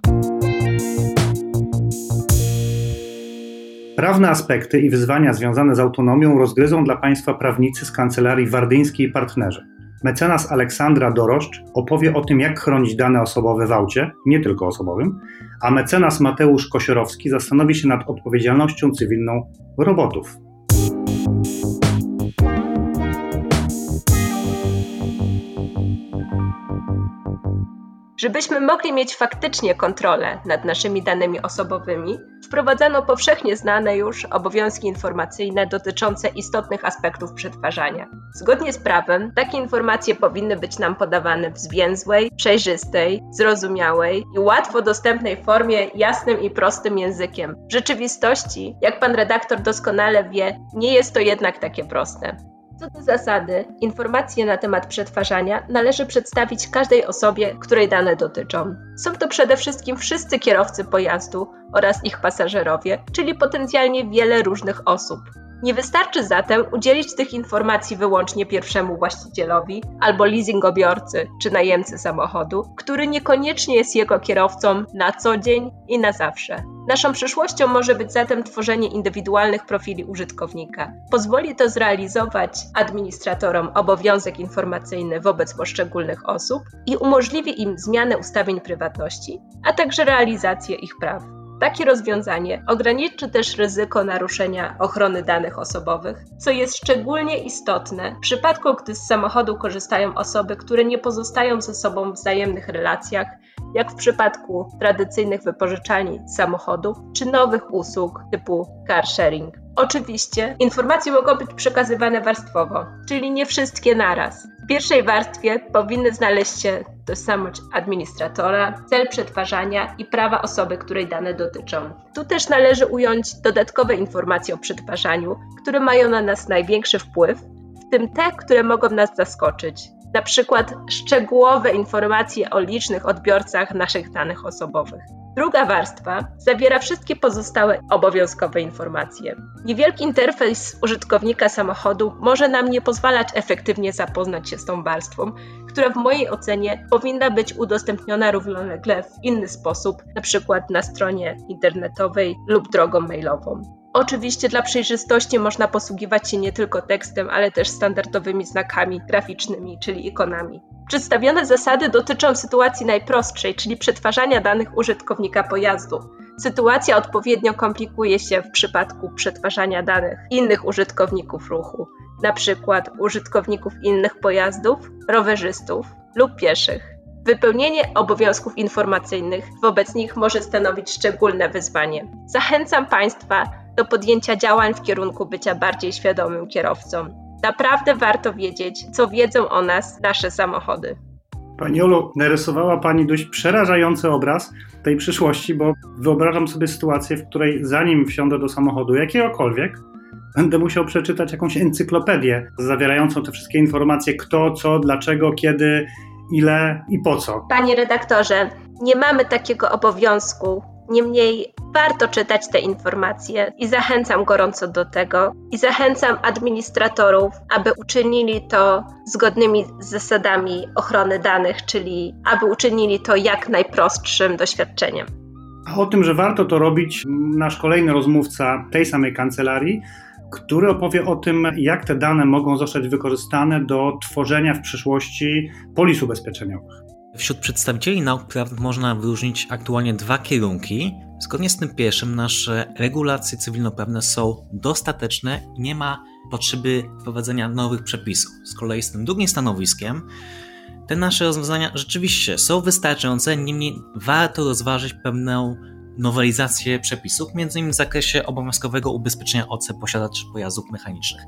Prawne aspekty i wyzwania związane z autonomią rozgryzą dla Państwa prawnicy z kancelarii Wardyńskiej Partnerzy. Mecenas Aleksandra Doroszcz opowie o tym, jak chronić dane osobowe w aucie, nie tylko osobowym, a mecenas Mateusz Kosiorowski zastanowi się nad odpowiedzialnością cywilną robotów. Żebyśmy mogli mieć faktycznie kontrolę nad naszymi danymi osobowymi, wprowadzano powszechnie znane już obowiązki informacyjne dotyczące istotnych aspektów przetwarzania. Zgodnie z prawem, takie informacje powinny być nam podawane w zwięzłej, przejrzystej, zrozumiałej i łatwo dostępnej formie, jasnym i prostym językiem. W rzeczywistości, jak pan redaktor doskonale wie, nie jest to jednak takie proste. Co do zasady, informacje na temat przetwarzania należy przedstawić każdej osobie, której dane dotyczą. Są to przede wszystkim wszyscy kierowcy pojazdu oraz ich pasażerowie, czyli potencjalnie wiele różnych osób. Nie wystarczy zatem udzielić tych informacji wyłącznie pierwszemu właścicielowi albo leasingobiorcy czy najemcy samochodu, który niekoniecznie jest jego kierowcą na co dzień i na zawsze. Naszą przyszłością może być zatem tworzenie indywidualnych profili użytkownika. Pozwoli to zrealizować administratorom obowiązek informacyjny wobec poszczególnych osób i umożliwi im zmianę ustawień prywatności, a także realizację ich praw. Takie rozwiązanie ograniczy też ryzyko naruszenia ochrony danych osobowych, co jest szczególnie istotne w przypadku, gdy z samochodu korzystają osoby, które nie pozostają ze sobą w wzajemnych relacjach, jak w przypadku tradycyjnych wypożyczalni samochodów czy nowych usług typu car sharing. Oczywiście informacje mogą być przekazywane warstwowo, czyli nie wszystkie naraz. W pierwszej warstwie powinny znaleźć się tożsamość administratora, cel przetwarzania i prawa osoby, której dane dotyczą. Tu też należy ująć dodatkowe informacje o przetwarzaniu, które mają na nas największy wpływ, w tym te, które mogą nas zaskoczyć. Na przykład szczegółowe informacje o licznych odbiorcach naszych danych osobowych. Druga warstwa zawiera wszystkie pozostałe obowiązkowe informacje. Niewielki interfejs użytkownika samochodu może nam nie pozwalać efektywnie zapoznać się z tą warstwą, która w mojej ocenie powinna być udostępniona równolegle w inny sposób, np. na stronie internetowej lub drogą mailową. Oczywiście dla przejrzystości można posługiwać się nie tylko tekstem, ale też standardowymi znakami graficznymi, czyli ikonami. Przedstawione zasady dotyczą sytuacji najprostszej, czyli przetwarzania danych użytkownika pojazdu. Sytuacja odpowiednio komplikuje się w przypadku przetwarzania danych innych użytkowników ruchu, np. użytkowników innych pojazdów, rowerzystów lub pieszych. Wypełnienie obowiązków informacyjnych wobec nich może stanowić szczególne wyzwanie. Zachęcam Państwa do podjęcia działań w kierunku bycia bardziej świadomym kierowcą. Naprawdę warto wiedzieć, co wiedzą o nas nasze samochody. Pani Olu, narysowała Pani dość przerażający obraz tej przyszłości, bo wyobrażam sobie sytuację, w której zanim wsiądę do samochodu jakiegokolwiek, będę musiał przeczytać jakąś encyklopedię zawierającą te wszystkie informacje, kto, co, dlaczego, kiedy, ile i po co. Panie redaktorze, nie mamy takiego obowiązku. Niemniej warto czytać te informacje i zachęcam gorąco do tego. I zachęcam administratorów, aby uczynili to zgodnymi z zasadami ochrony danych, czyli aby uczynili to jak najprostszym doświadczeniem. O tym, że warto to robić, nasz kolejny rozmówca tej samej kancelarii, który opowie o tym, jak te dane mogą zostać wykorzystane do tworzenia w przyszłości polis ubezpieczeniowych. Wśród przedstawicieli nauk prawnych można wyróżnić aktualnie dwa kierunki. Zgodnie z tym pierwszym, nasze regulacje cywilnoprawne są dostateczne i nie ma potrzeby wprowadzenia nowych przepisów. Z kolei z tym drugim stanowiskiem, te nasze rozwiązania rzeczywiście są wystarczające, niemniej warto rozważyć pewną nowelizację przepisów, m.in. w zakresie obowiązkowego ubezpieczenia OC posiadaczy pojazdów mechanicznych.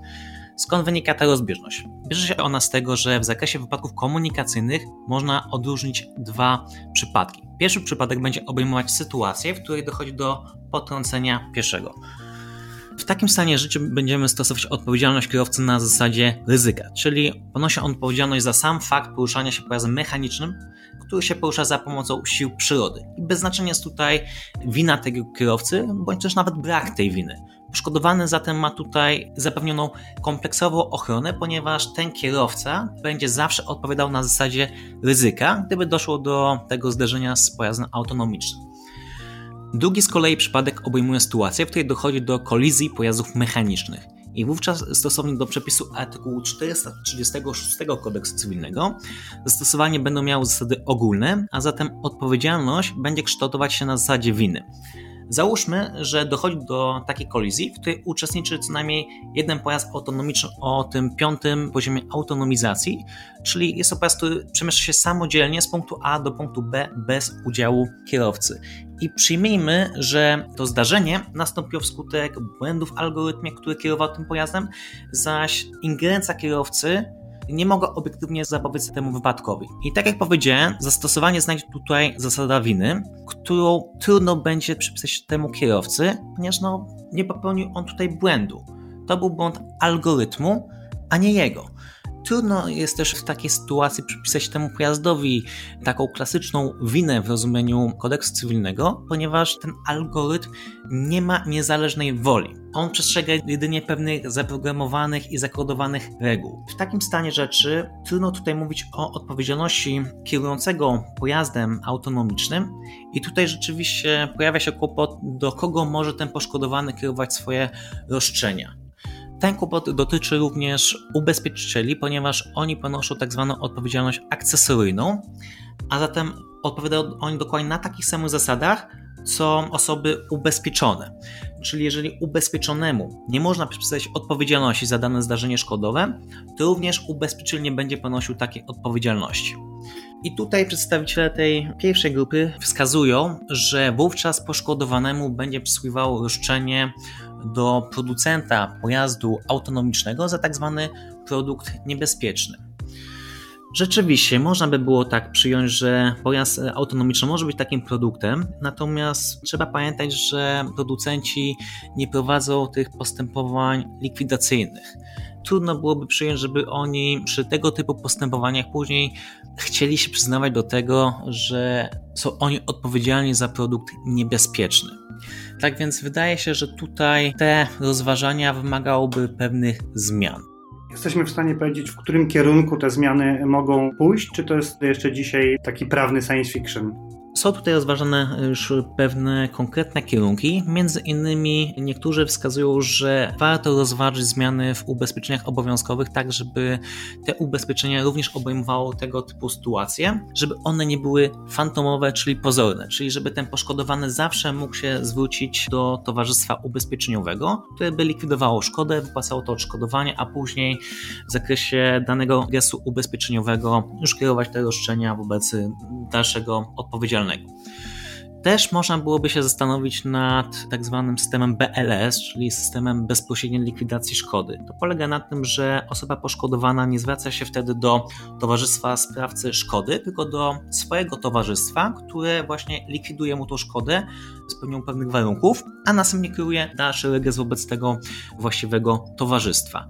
Skąd wynika ta rozbieżność? Bierze się ona z tego, że w zakresie wypadków komunikacyjnych można odróżnić dwa przypadki. Pierwszy przypadek będzie obejmować sytuację, w której dochodzi do potrącenia pieszego. W takim stanie życia będziemy stosować odpowiedzialność kierowcy na zasadzie ryzyka, czyli ponosi on odpowiedzialność za sam fakt poruszania się pojazdem mechanicznym, który się porusza za pomocą sił przyrody. I bez znaczenia jest tutaj wina tego kierowcy, bądź też nawet brak tej winy. Poszkodowany zatem ma tutaj zapewnioną kompleksową ochronę, ponieważ ten kierowca będzie zawsze odpowiadał na zasadzie ryzyka, gdyby doszło do tego zderzenia z pojazdem autonomicznym. Drugi z kolei przypadek obejmuje sytuację, w której dochodzi do kolizji pojazdów mechanicznych. I wówczas stosownie do przepisu artykułu 436 kodeksu cywilnego zastosowanie będą miały zasady ogólne, a zatem odpowiedzialność będzie kształtować się na zasadzie winy. Załóżmy, że dochodzi do takiej kolizji, w której uczestniczy co najmniej jeden pojazd autonomiczny o tym piątym poziomie autonomizacji, czyli jest to pojazd, który przemieszcza się samodzielnie z punktu A do punktu B bez udziału kierowcy. I przyjmijmy, że to zdarzenie nastąpiło wskutek błędów w algorytmie, który kierował tym pojazdem, zaś ingerencja kierowcy nie mogła obiektywnie zapobiec temu wypadkowi. I tak jak powiedziałem, zastosowanie znajdzie tutaj zasada winy, którą trudno będzie przypisać temu kierowcy, ponieważ no, nie popełnił on tutaj błędu. To był błąd algorytmu, a nie jego. Trudno jest też w takiej sytuacji przypisać temu pojazdowi taką klasyczną winę w rozumieniu kodeksu cywilnego, ponieważ ten algorytm nie ma niezależnej woli. On przestrzega jedynie pewnych zaprogramowanych i zakodowanych reguł. W takim stanie rzeczy trudno tutaj mówić o odpowiedzialności kierującego pojazdem autonomicznym i tutaj rzeczywiście pojawia się kłopot, do kogo może ten poszkodowany kierować swoje roszczenia. Ten kłopot dotyczy również ubezpieczycieli, ponieważ oni ponoszą tak zwaną odpowiedzialność akcesoryjną, a zatem odpowiadają oni dokładnie na takich samych zasadach, co osoby ubezpieczone. Czyli jeżeli ubezpieczonemu nie można przypisać odpowiedzialności za dane zdarzenie szkodowe, to również ubezpieczyciel nie będzie ponosił takiej odpowiedzialności. I tutaj przedstawiciele tej pierwszej grupy wskazują, że wówczas poszkodowanemu będzie przysługiwało roszczenie do producenta pojazdu autonomicznego za tak zwany produkt niebezpieczny. Rzeczywiście, można by było tak przyjąć, że pojazd autonomiczny może być takim produktem, natomiast trzeba pamiętać, że producenci nie prowadzą tych postępowań likwidacyjnych. Trudno byłoby przyjąć, żeby oni przy tego typu postępowaniach później chcieli się przyznawać do tego, że są oni odpowiedzialni za produkt niebezpieczny. Tak więc wydaje się, że tutaj te rozważania wymagałyby pewnych zmian. Jesteśmy w stanie powiedzieć, w którym kierunku te zmiany mogą pójść, czy to jest jeszcze dzisiaj taki prawny science fiction? Są tutaj rozważane już pewne konkretne kierunki. Między innymi niektórzy wskazują, że warto rozważyć zmiany w ubezpieczeniach obowiązkowych, tak żeby te ubezpieczenia również obejmowały tego typu sytuacje, żeby one nie były fantomowe, czyli pozorne, czyli żeby ten poszkodowany zawsze mógł się zwrócić do towarzystwa ubezpieczeniowego, które by likwidowało szkodę, wypłacało to odszkodowanie, a później w zakresie danego gestu ubezpieczeniowego już kierować te roszczenia wobec dalszego odpowiedzialnego też można byłoby się zastanowić nad tak zwanym systemem BLS, czyli systemem bezpośredniej likwidacji szkody. To polega na tym, że osoba poszkodowana nie zwraca się wtedy do towarzystwa sprawcy szkody, tylko do swojego towarzystwa, które właśnie likwiduje mu tą szkodę, spełnią pewnych warunków, a następnie kieruje dalszy regres wobec tego właściwego towarzystwa.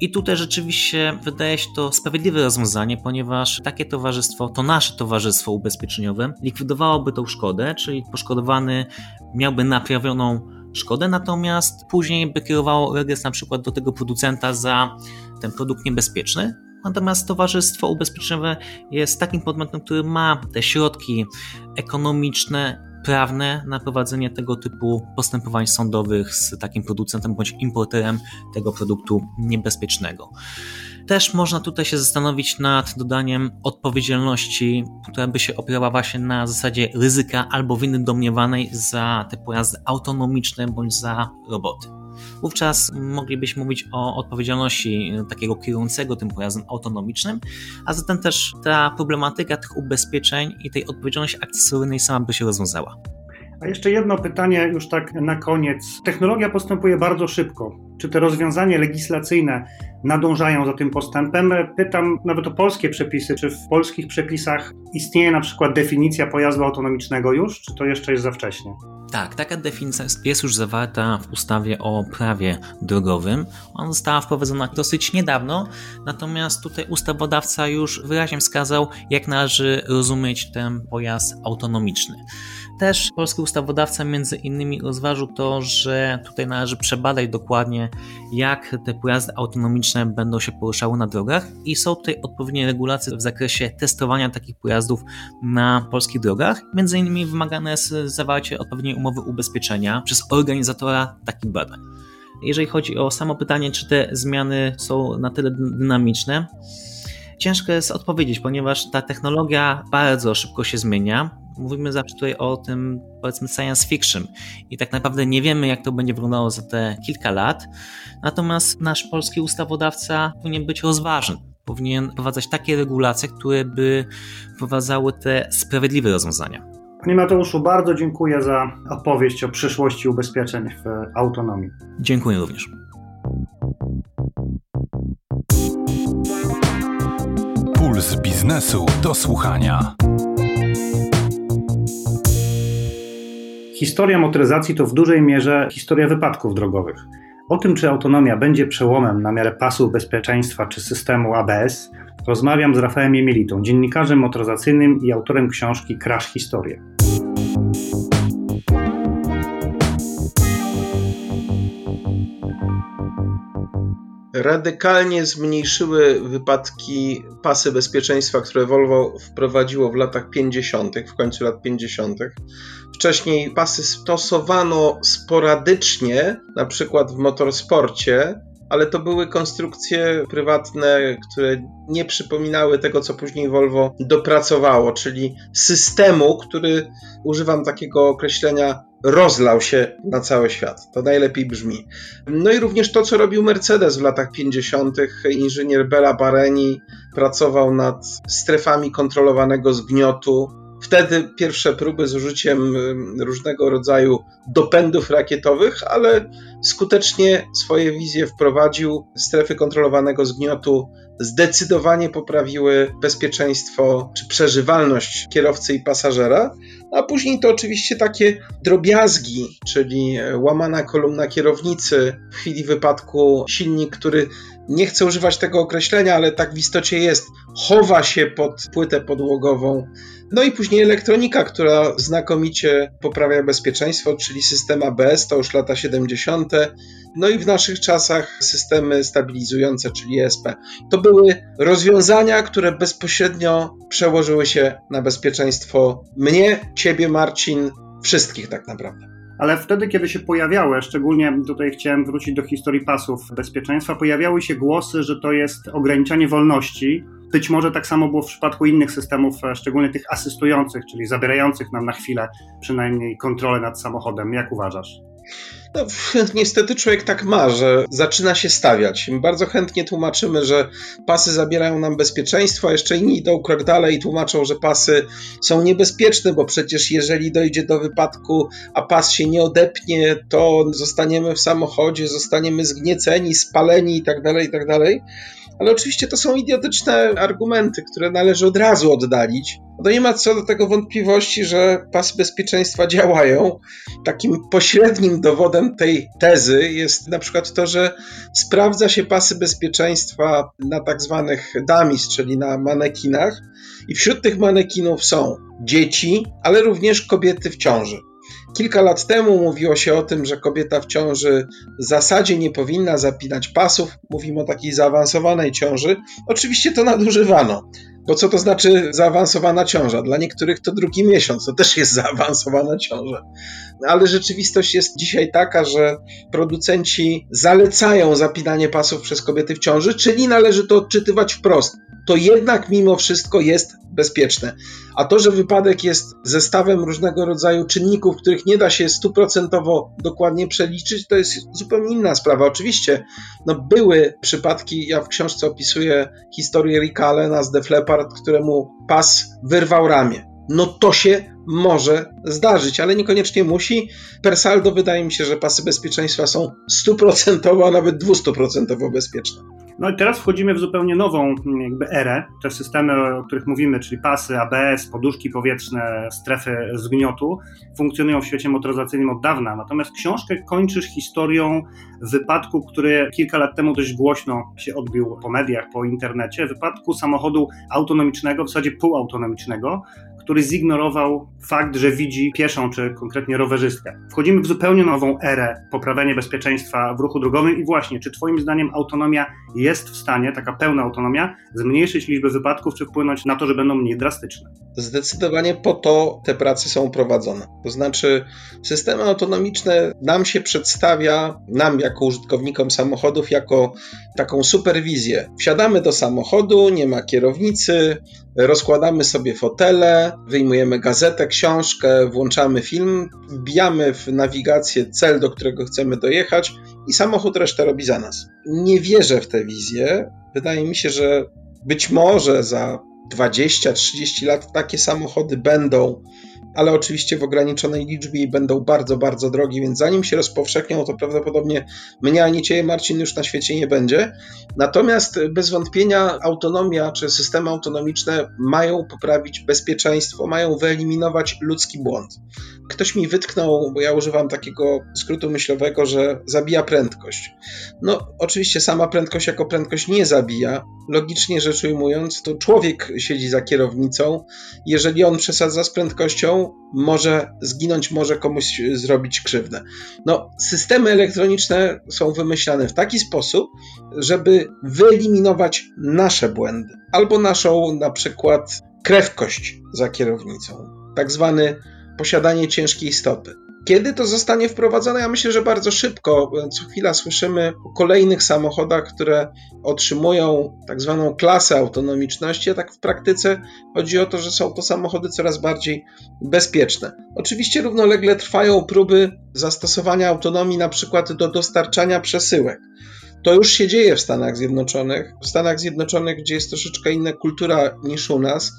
I tutaj rzeczywiście wydaje się to sprawiedliwe rozwiązanie, ponieważ takie towarzystwo, to nasze towarzystwo ubezpieczeniowe, likwidowałoby tą szkodę, czyli poszkodowany miałby naprawioną szkodę, natomiast później by kierowało regres na przykład do tego producenta za ten produkt niebezpieczny, Natomiast towarzystwo ubezpieczeniowe jest takim podmiotem, który ma te środki ekonomiczne, prawne na prowadzenie tego typu postępowań sądowych z takim producentem bądź importerem tego produktu niebezpiecznego. Też można tutaj się zastanowić nad dodaniem odpowiedzialności, która by się opierała właśnie na zasadzie ryzyka albo winy domniewanej za te pojazdy autonomiczne bądź za roboty. Wówczas moglibyśmy mówić o odpowiedzialności takiego kierującego tym pojazdem autonomicznym, a zatem też ta problematyka tych ubezpieczeń i tej odpowiedzialności akcesoryjnej sama by się rozwiązała. A jeszcze jedno pytanie, już tak na koniec. Technologia postępuje bardzo szybko. Czy te rozwiązania legislacyjne nadążają za tym postępem? Pytam nawet o polskie przepisy. Czy w polskich przepisach istnieje na przykład definicja pojazdu autonomicznego już, czy to jeszcze jest za wcześnie? Tak, taka definicja jest już zawarta w ustawie o prawie drogowym. Ona została wprowadzona dosyć niedawno, natomiast tutaj ustawodawca już wyraźnie wskazał, jak należy rozumieć ten pojazd autonomiczny. Też polski ustawodawca między innymi rozważył to, że tutaj należy przebadać dokładnie, jak te pojazdy autonomiczne będą się poruszały na drogach i są tutaj odpowiednie regulacje w zakresie testowania takich pojazdów na polskich drogach. Między innymi wymagane jest zawarcie odpowiedniej umowy ubezpieczenia przez organizatora takich badań. Jeżeli chodzi o samo pytanie, czy te zmiany są na tyle dynamiczne, ciężko jest odpowiedzieć, ponieważ ta technologia bardzo szybko się zmienia mówimy zawsze tutaj o tym, powiedzmy, science fiction i tak naprawdę nie wiemy, jak to będzie wyglądało za te kilka lat. Natomiast nasz polski ustawodawca powinien być rozważny. Powinien wprowadzać takie regulacje, które by wprowadzały te sprawiedliwe rozwiązania. Panie Mateuszu, bardzo dziękuję za opowieść o przyszłości ubezpieczeń w autonomii. Dziękuję również. Puls biznesu do słuchania. Historia motoryzacji to w dużej mierze historia wypadków drogowych. O tym, czy autonomia będzie przełomem na miarę pasu bezpieczeństwa czy systemu ABS, rozmawiam z Rafałem Emilitą, dziennikarzem motoryzacyjnym i autorem książki Crash Historia. radykalnie zmniejszyły wypadki pasy bezpieczeństwa, które Volvo wprowadziło w latach 50., w końcu lat 50. Wcześniej pasy stosowano sporadycznie, na przykład w motorsporcie, ale to były konstrukcje prywatne, które nie przypominały tego, co później Volvo dopracowało, czyli systemu, który używam takiego określenia rozlał się na cały świat. To najlepiej brzmi. No i również to, co robił Mercedes w latach 50. Inżynier Bela Bareni pracował nad strefami kontrolowanego zgniotu. Wtedy pierwsze próby z użyciem różnego rodzaju dopędów rakietowych, ale skutecznie swoje wizje wprowadził. Strefy kontrolowanego zgniotu zdecydowanie poprawiły bezpieczeństwo czy przeżywalność kierowcy i pasażera, a później to oczywiście takie drobiazgi, czyli łamana kolumna kierownicy, w chwili wypadku silnik, który nie chcę używać tego określenia, ale tak w istocie jest, chowa się pod płytę podłogową. No i później elektronika, która znakomicie poprawia bezpieczeństwo, czyli system ABS, to już lata 70. No i w naszych czasach systemy stabilizujące, czyli ESP. To były rozwiązania, które bezpośrednio przełożyły się na bezpieczeństwo mnie, ciebie, Marcin, wszystkich tak naprawdę. Ale wtedy, kiedy się pojawiały, szczególnie tutaj chciałem wrócić do historii pasów bezpieczeństwa, pojawiały się głosy, że to jest ograniczanie wolności. Być może tak samo było w przypadku innych systemów, szczególnie tych asystujących, czyli zabierających nam na chwilę przynajmniej kontrolę nad samochodem. Jak uważasz? No, [LAUGHS] niestety człowiek tak ma, że zaczyna się stawiać. Bardzo chętnie tłumaczymy, że pasy zabierają nam bezpieczeństwo, a jeszcze inni idą krok dalej i tłumaczą, że pasy są niebezpieczne, bo przecież jeżeli dojdzie do wypadku, a pas się nie odepnie, to zostaniemy w samochodzie, zostaniemy zgnieceni, spaleni itd., tak itd. Ale oczywiście to są idiotyczne argumenty, które należy od razu oddalić. No nie ma co do tego wątpliwości, że pasy bezpieczeństwa działają. Takim pośrednim dowodem tej tezy jest na przykład to, że sprawdza się pasy bezpieczeństwa na tak zwanych dummies, czyli na manekinach, i wśród tych manekinów są dzieci, ale również kobiety w ciąży. Kilka lat temu mówiło się o tym, że kobieta w ciąży w zasadzie nie powinna zapinać pasów. Mówimy o takiej zaawansowanej ciąży. Oczywiście to nadużywano. Bo co to znaczy zaawansowana ciąża? Dla niektórych to drugi miesiąc, to też jest [LAUGHS] zaawansowana ciąża. Ale rzeczywistość jest dzisiaj taka, że producenci zalecają zapinanie pasów przez kobiety w ciąży, czyli należy to odczytywać wprost. To jednak mimo wszystko jest bezpieczne. A to, że wypadek jest zestawem różnego rodzaju czynników, których nie da się stuprocentowo dokładnie przeliczyć, to jest zupełnie inna sprawa. Oczywiście no, były przypadki, ja w książce opisuję historię Ricka Allena z któremu pas wyrwał ramię. no to się może zdarzyć, ale niekoniecznie musi. Per saldo wydaje mi się, że pasy bezpieczeństwa są stuprocentowo, a nawet dwustuprocentowo bezpieczne. No i teraz wchodzimy w zupełnie nową mm, jakby erę. Te systemy, o których mówimy, czyli pasy, ABS, poduszki powietrzne, strefy zgniotu, funkcjonują w świecie motoryzacyjnym od dawna. Natomiast książkę kończysz historią wypadku, który kilka lat temu dość głośno się odbił po mediach, po internecie. Wypadku samochodu autonomicznego, w zasadzie półautonomicznego, który zignorował fakt, że widzi pieszą czy konkretnie rowerzystkę. Wchodzimy w zupełnie nową erę poprawiania bezpieczeństwa w ruchu drogowym i właśnie, czy Twoim zdaniem autonomia jest w stanie, taka pełna autonomia, zmniejszyć liczbę wypadków, czy wpłynąć na to, że będą mniej drastyczne? Zdecydowanie po to te prace są prowadzone. To znaczy, systemy autonomiczne nam się przedstawia, nam jako użytkownikom samochodów, jako taką superwizję. Wsiadamy do samochodu, nie ma kierownicy, rozkładamy sobie fotele, wyjmujemy gazetę, książkę, włączamy film, wbijamy w nawigację cel, do którego chcemy dojechać i samochód resztę robi za nas. Nie wierzę w tę wizję. Wydaje mi się, że być może za 20-30 lat takie samochody będą ale oczywiście w ograniczonej liczbie i będą bardzo, bardzo drogie, więc zanim się rozpowszechnią, to prawdopodobnie mnie ani Ciebie, Marcin, już na świecie nie będzie. Natomiast bez wątpienia autonomia czy systemy autonomiczne mają poprawić bezpieczeństwo, mają wyeliminować ludzki błąd. Ktoś mi wytknął, bo ja używam takiego skrótu myślowego, że zabija prędkość. No, oczywiście sama prędkość jako prędkość nie zabija. Logicznie rzecz ujmując, to człowiek siedzi za kierownicą. Jeżeli on przesadza z prędkością, może zginąć, może komuś zrobić krzywdę. No, systemy elektroniczne są wymyślane w taki sposób, żeby wyeliminować nasze błędy albo naszą na przykład krewkość za kierownicą. Tak zwany posiadanie ciężkiej stopy. Kiedy to zostanie wprowadzone? Ja myślę, że bardzo szybko. Co chwila słyszymy o kolejnych samochodach, które otrzymują tak zwaną klasę autonomiczności, a tak w praktyce chodzi o to, że są to samochody coraz bardziej bezpieczne. Oczywiście równolegle trwają próby zastosowania autonomii na przykład do dostarczania przesyłek. To już się dzieje w Stanach Zjednoczonych. W Stanach Zjednoczonych, gdzie jest troszeczkę inna kultura niż u nas,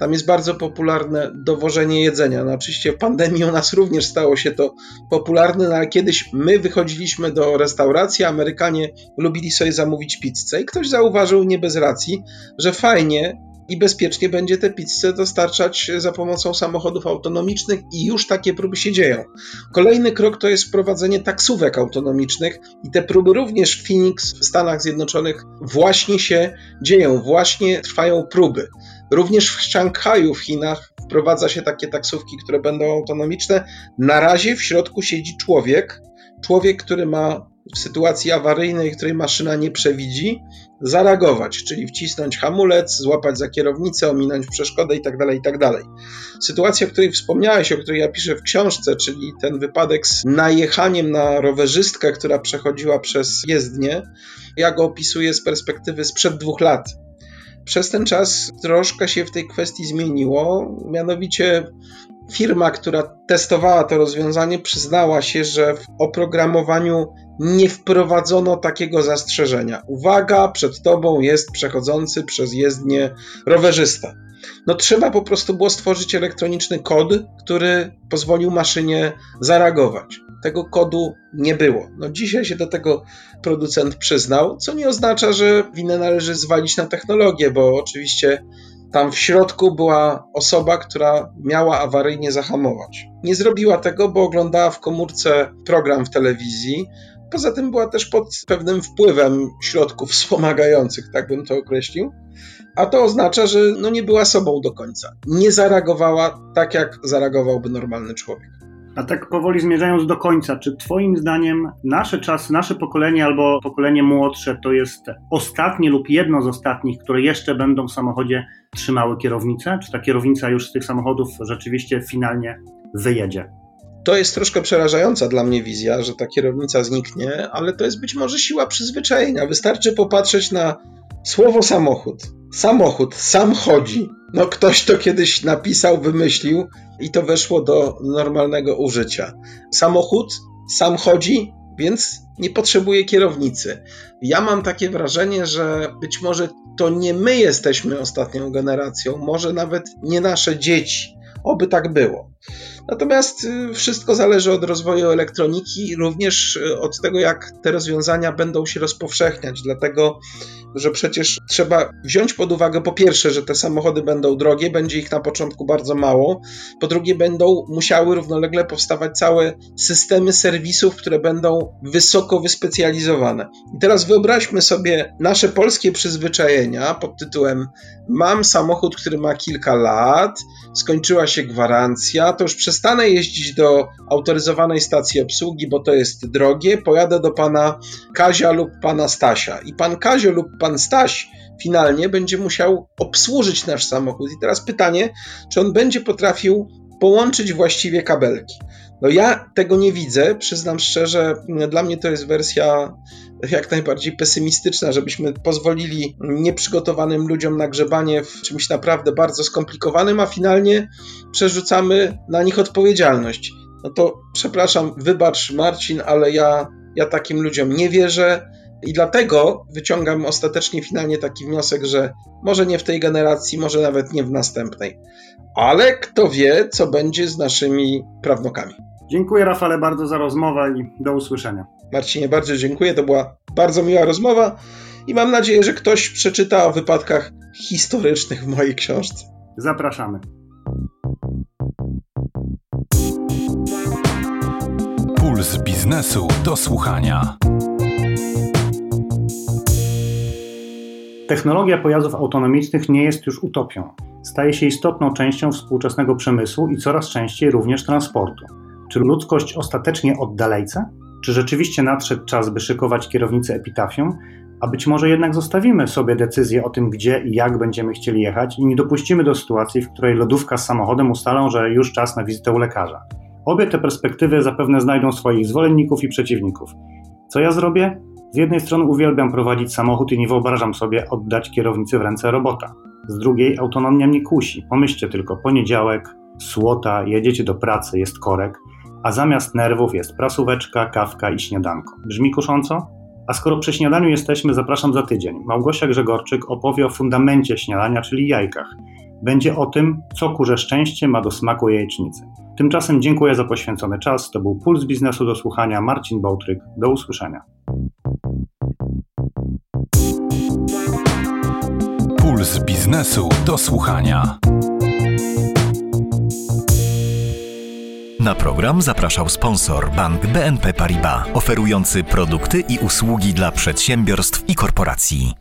tam jest bardzo popularne dowożenie jedzenia. No oczywiście w pandemii u nas również stało się to popularne, no ale kiedyś my wychodziliśmy do restauracji, Amerykanie lubili sobie zamówić pizzę i ktoś zauważył nie bez racji, że fajnie i bezpiecznie będzie te pizze dostarczać za pomocą samochodów autonomicznych i już takie próby się dzieją. Kolejny krok to jest wprowadzenie taksówek autonomicznych i te próby również w Phoenix w Stanach Zjednoczonych właśnie się dzieją, właśnie trwają próby. Również w Szanghaju w Chinach wprowadza się takie taksówki, które będą autonomiczne. Na razie w środku siedzi człowiek, człowiek, który ma w sytuacji awaryjnej, której maszyna nie przewidzi, zareagować, czyli wcisnąć hamulec, złapać za kierownicę, ominąć przeszkodę itd. Tak itd. Tak Sytuacja, o której wspomniałeś, o której ja piszę w książce, czyli ten wypadek z najechaniem na rowerzystkę, która przechodziła przez jezdnię, ja go opisuję z perspektywy sprzed dwóch lat. Przez ten czas troszkę się w tej kwestii zmieniło, mianowicie firma, która testowała to rozwiązanie, przyznała się, że w oprogramowaniu nie wprowadzono takiego zastrzeżenia. Uwaga, przed tobą jest przechodzący przez jezdnię rowerzysta. No trzeba po prostu było stworzyć elektroniczny kod, który pozwolił maszynie zareagować. Tego kodu nie było. No dzisiaj się do tego producent przyznał, co nie oznacza, że winę należy zwalić na technologię, bo oczywiście tam w środku była osoba, która miała awaryjnie zahamować. Nie zrobiła tego, bo oglądała w komórce program w telewizji. Poza tym była też pod pewnym wpływem środków wspomagających, tak bym to określił. A to oznacza, że no nie była sobą do końca. Nie zareagowała tak, jak zareagowałby normalny człowiek. A tak powoli zmierzając do końca, czy Twoim zdaniem nasze czasy, nasze pokolenie albo pokolenie młodsze to jest ostatnie lub jedno z ostatnich, które jeszcze będą w samochodzie trzymały kierownicę? Czy ta kierownica już z tych samochodów rzeczywiście finalnie wyjedzie? To jest troszkę przerażająca dla mnie wizja, że ta kierownica zniknie, ale to jest być może siła przyzwyczajenia. Wystarczy popatrzeć na słowo samochód. Samochód sam chodzi. No ktoś to kiedyś napisał, wymyślił i to weszło do normalnego użycia. Samochód sam chodzi, więc nie potrzebuje kierownicy. Ja mam takie wrażenie, że być może to nie my jesteśmy ostatnią generacją, może nawet nie nasze dzieci Oby tak było. Natomiast y, wszystko zależy od rozwoju elektroniki, również y, od tego, jak te rozwiązania będą się rozpowszechniać, dlatego że przecież trzeba wziąć pod uwagę po pierwsze, że te samochody będą drogie, będzie ich na początku bardzo mało, po drugie będą musiały równolegle powstawać całe systemy serwisów, które będą wysoko wyspecjalizowane. I teraz wyobraźmy sobie nasze polskie przyzwyczajenia pod tytułem mam samochód, który ma kilka lat, skończyła się gwarancja, to już przestanę jeździć do autoryzowanej stacji obsługi, bo to jest drogie, pojadę do pana Kazia lub pana Stasia. I pan Kazio lub pan Staś finalnie będzie musiał obsłużyć nasz samochód. I teraz pytanie, czy on będzie potrafił połączyć właściwie kabelki. No ja tego nie widzę, przyznam szczerze, dla mnie to jest wersja jak najbardziej pesymistyczna, żebyśmy pozwolili nieprzygotowanym ludziom na grzebanie w czymś naprawdę bardzo skomplikowanym, a finalnie przerzucamy na nich odpowiedzialność. No to przepraszam, wybacz Marcin, ale ja, ja takim ludziom nie wierzę. I dlatego wyciągam ostatecznie finalnie taki wniosek, że może nie w tej generacji, może nawet nie w następnej. Ale kto wie, co będzie z naszymi prawnukami. Dziękuję Rafale bardzo za rozmowę i do usłyszenia. Marcinie, bardzo dziękuję. To była bardzo miła rozmowa i mam nadzieję, że ktoś przeczyta o wypadkach historycznych w mojej książce. Zapraszamy. Puls biznesu do słuchania. Technologia pojazdów autonomicznych nie jest już utopią. Staje się istotną częścią współczesnego przemysłu i coraz częściej również transportu. Czy ludzkość ostatecznie oddalejce? Czy rzeczywiście nadszedł czas, by szykować kierownicę epitafium? A być może jednak zostawimy sobie decyzję o tym, gdzie i jak będziemy chcieli jechać i nie dopuścimy do sytuacji, w której lodówka z samochodem ustalą, że już czas na wizytę u lekarza. Obie te perspektywy zapewne znajdą swoich zwolenników i przeciwników. Co ja zrobię? Z jednej strony uwielbiam prowadzić samochód i nie wyobrażam sobie oddać kierownicy w ręce robota. Z drugiej autonomia mnie kusi. Pomyślcie tylko, poniedziałek, słota, jedziecie do pracy, jest korek, a zamiast nerwów jest prasóweczka, kawka i śniadanko. Brzmi kusząco? A skoro przy śniadaniu jesteśmy, zapraszam za tydzień. Małgosia Grzegorczyk opowie o fundamencie śniadania, czyli jajkach. Będzie o tym, co kurze szczęście ma do smaku jajecznicy. Tymczasem dziękuję za poświęcony czas. To był Puls Biznesu do słuchania. Marcin Bałtryk. Do usłyszenia. Puls biznesu do słuchania. Na program zapraszał sponsor bank BNP Paribas, oferujący produkty i usługi dla przedsiębiorstw i korporacji.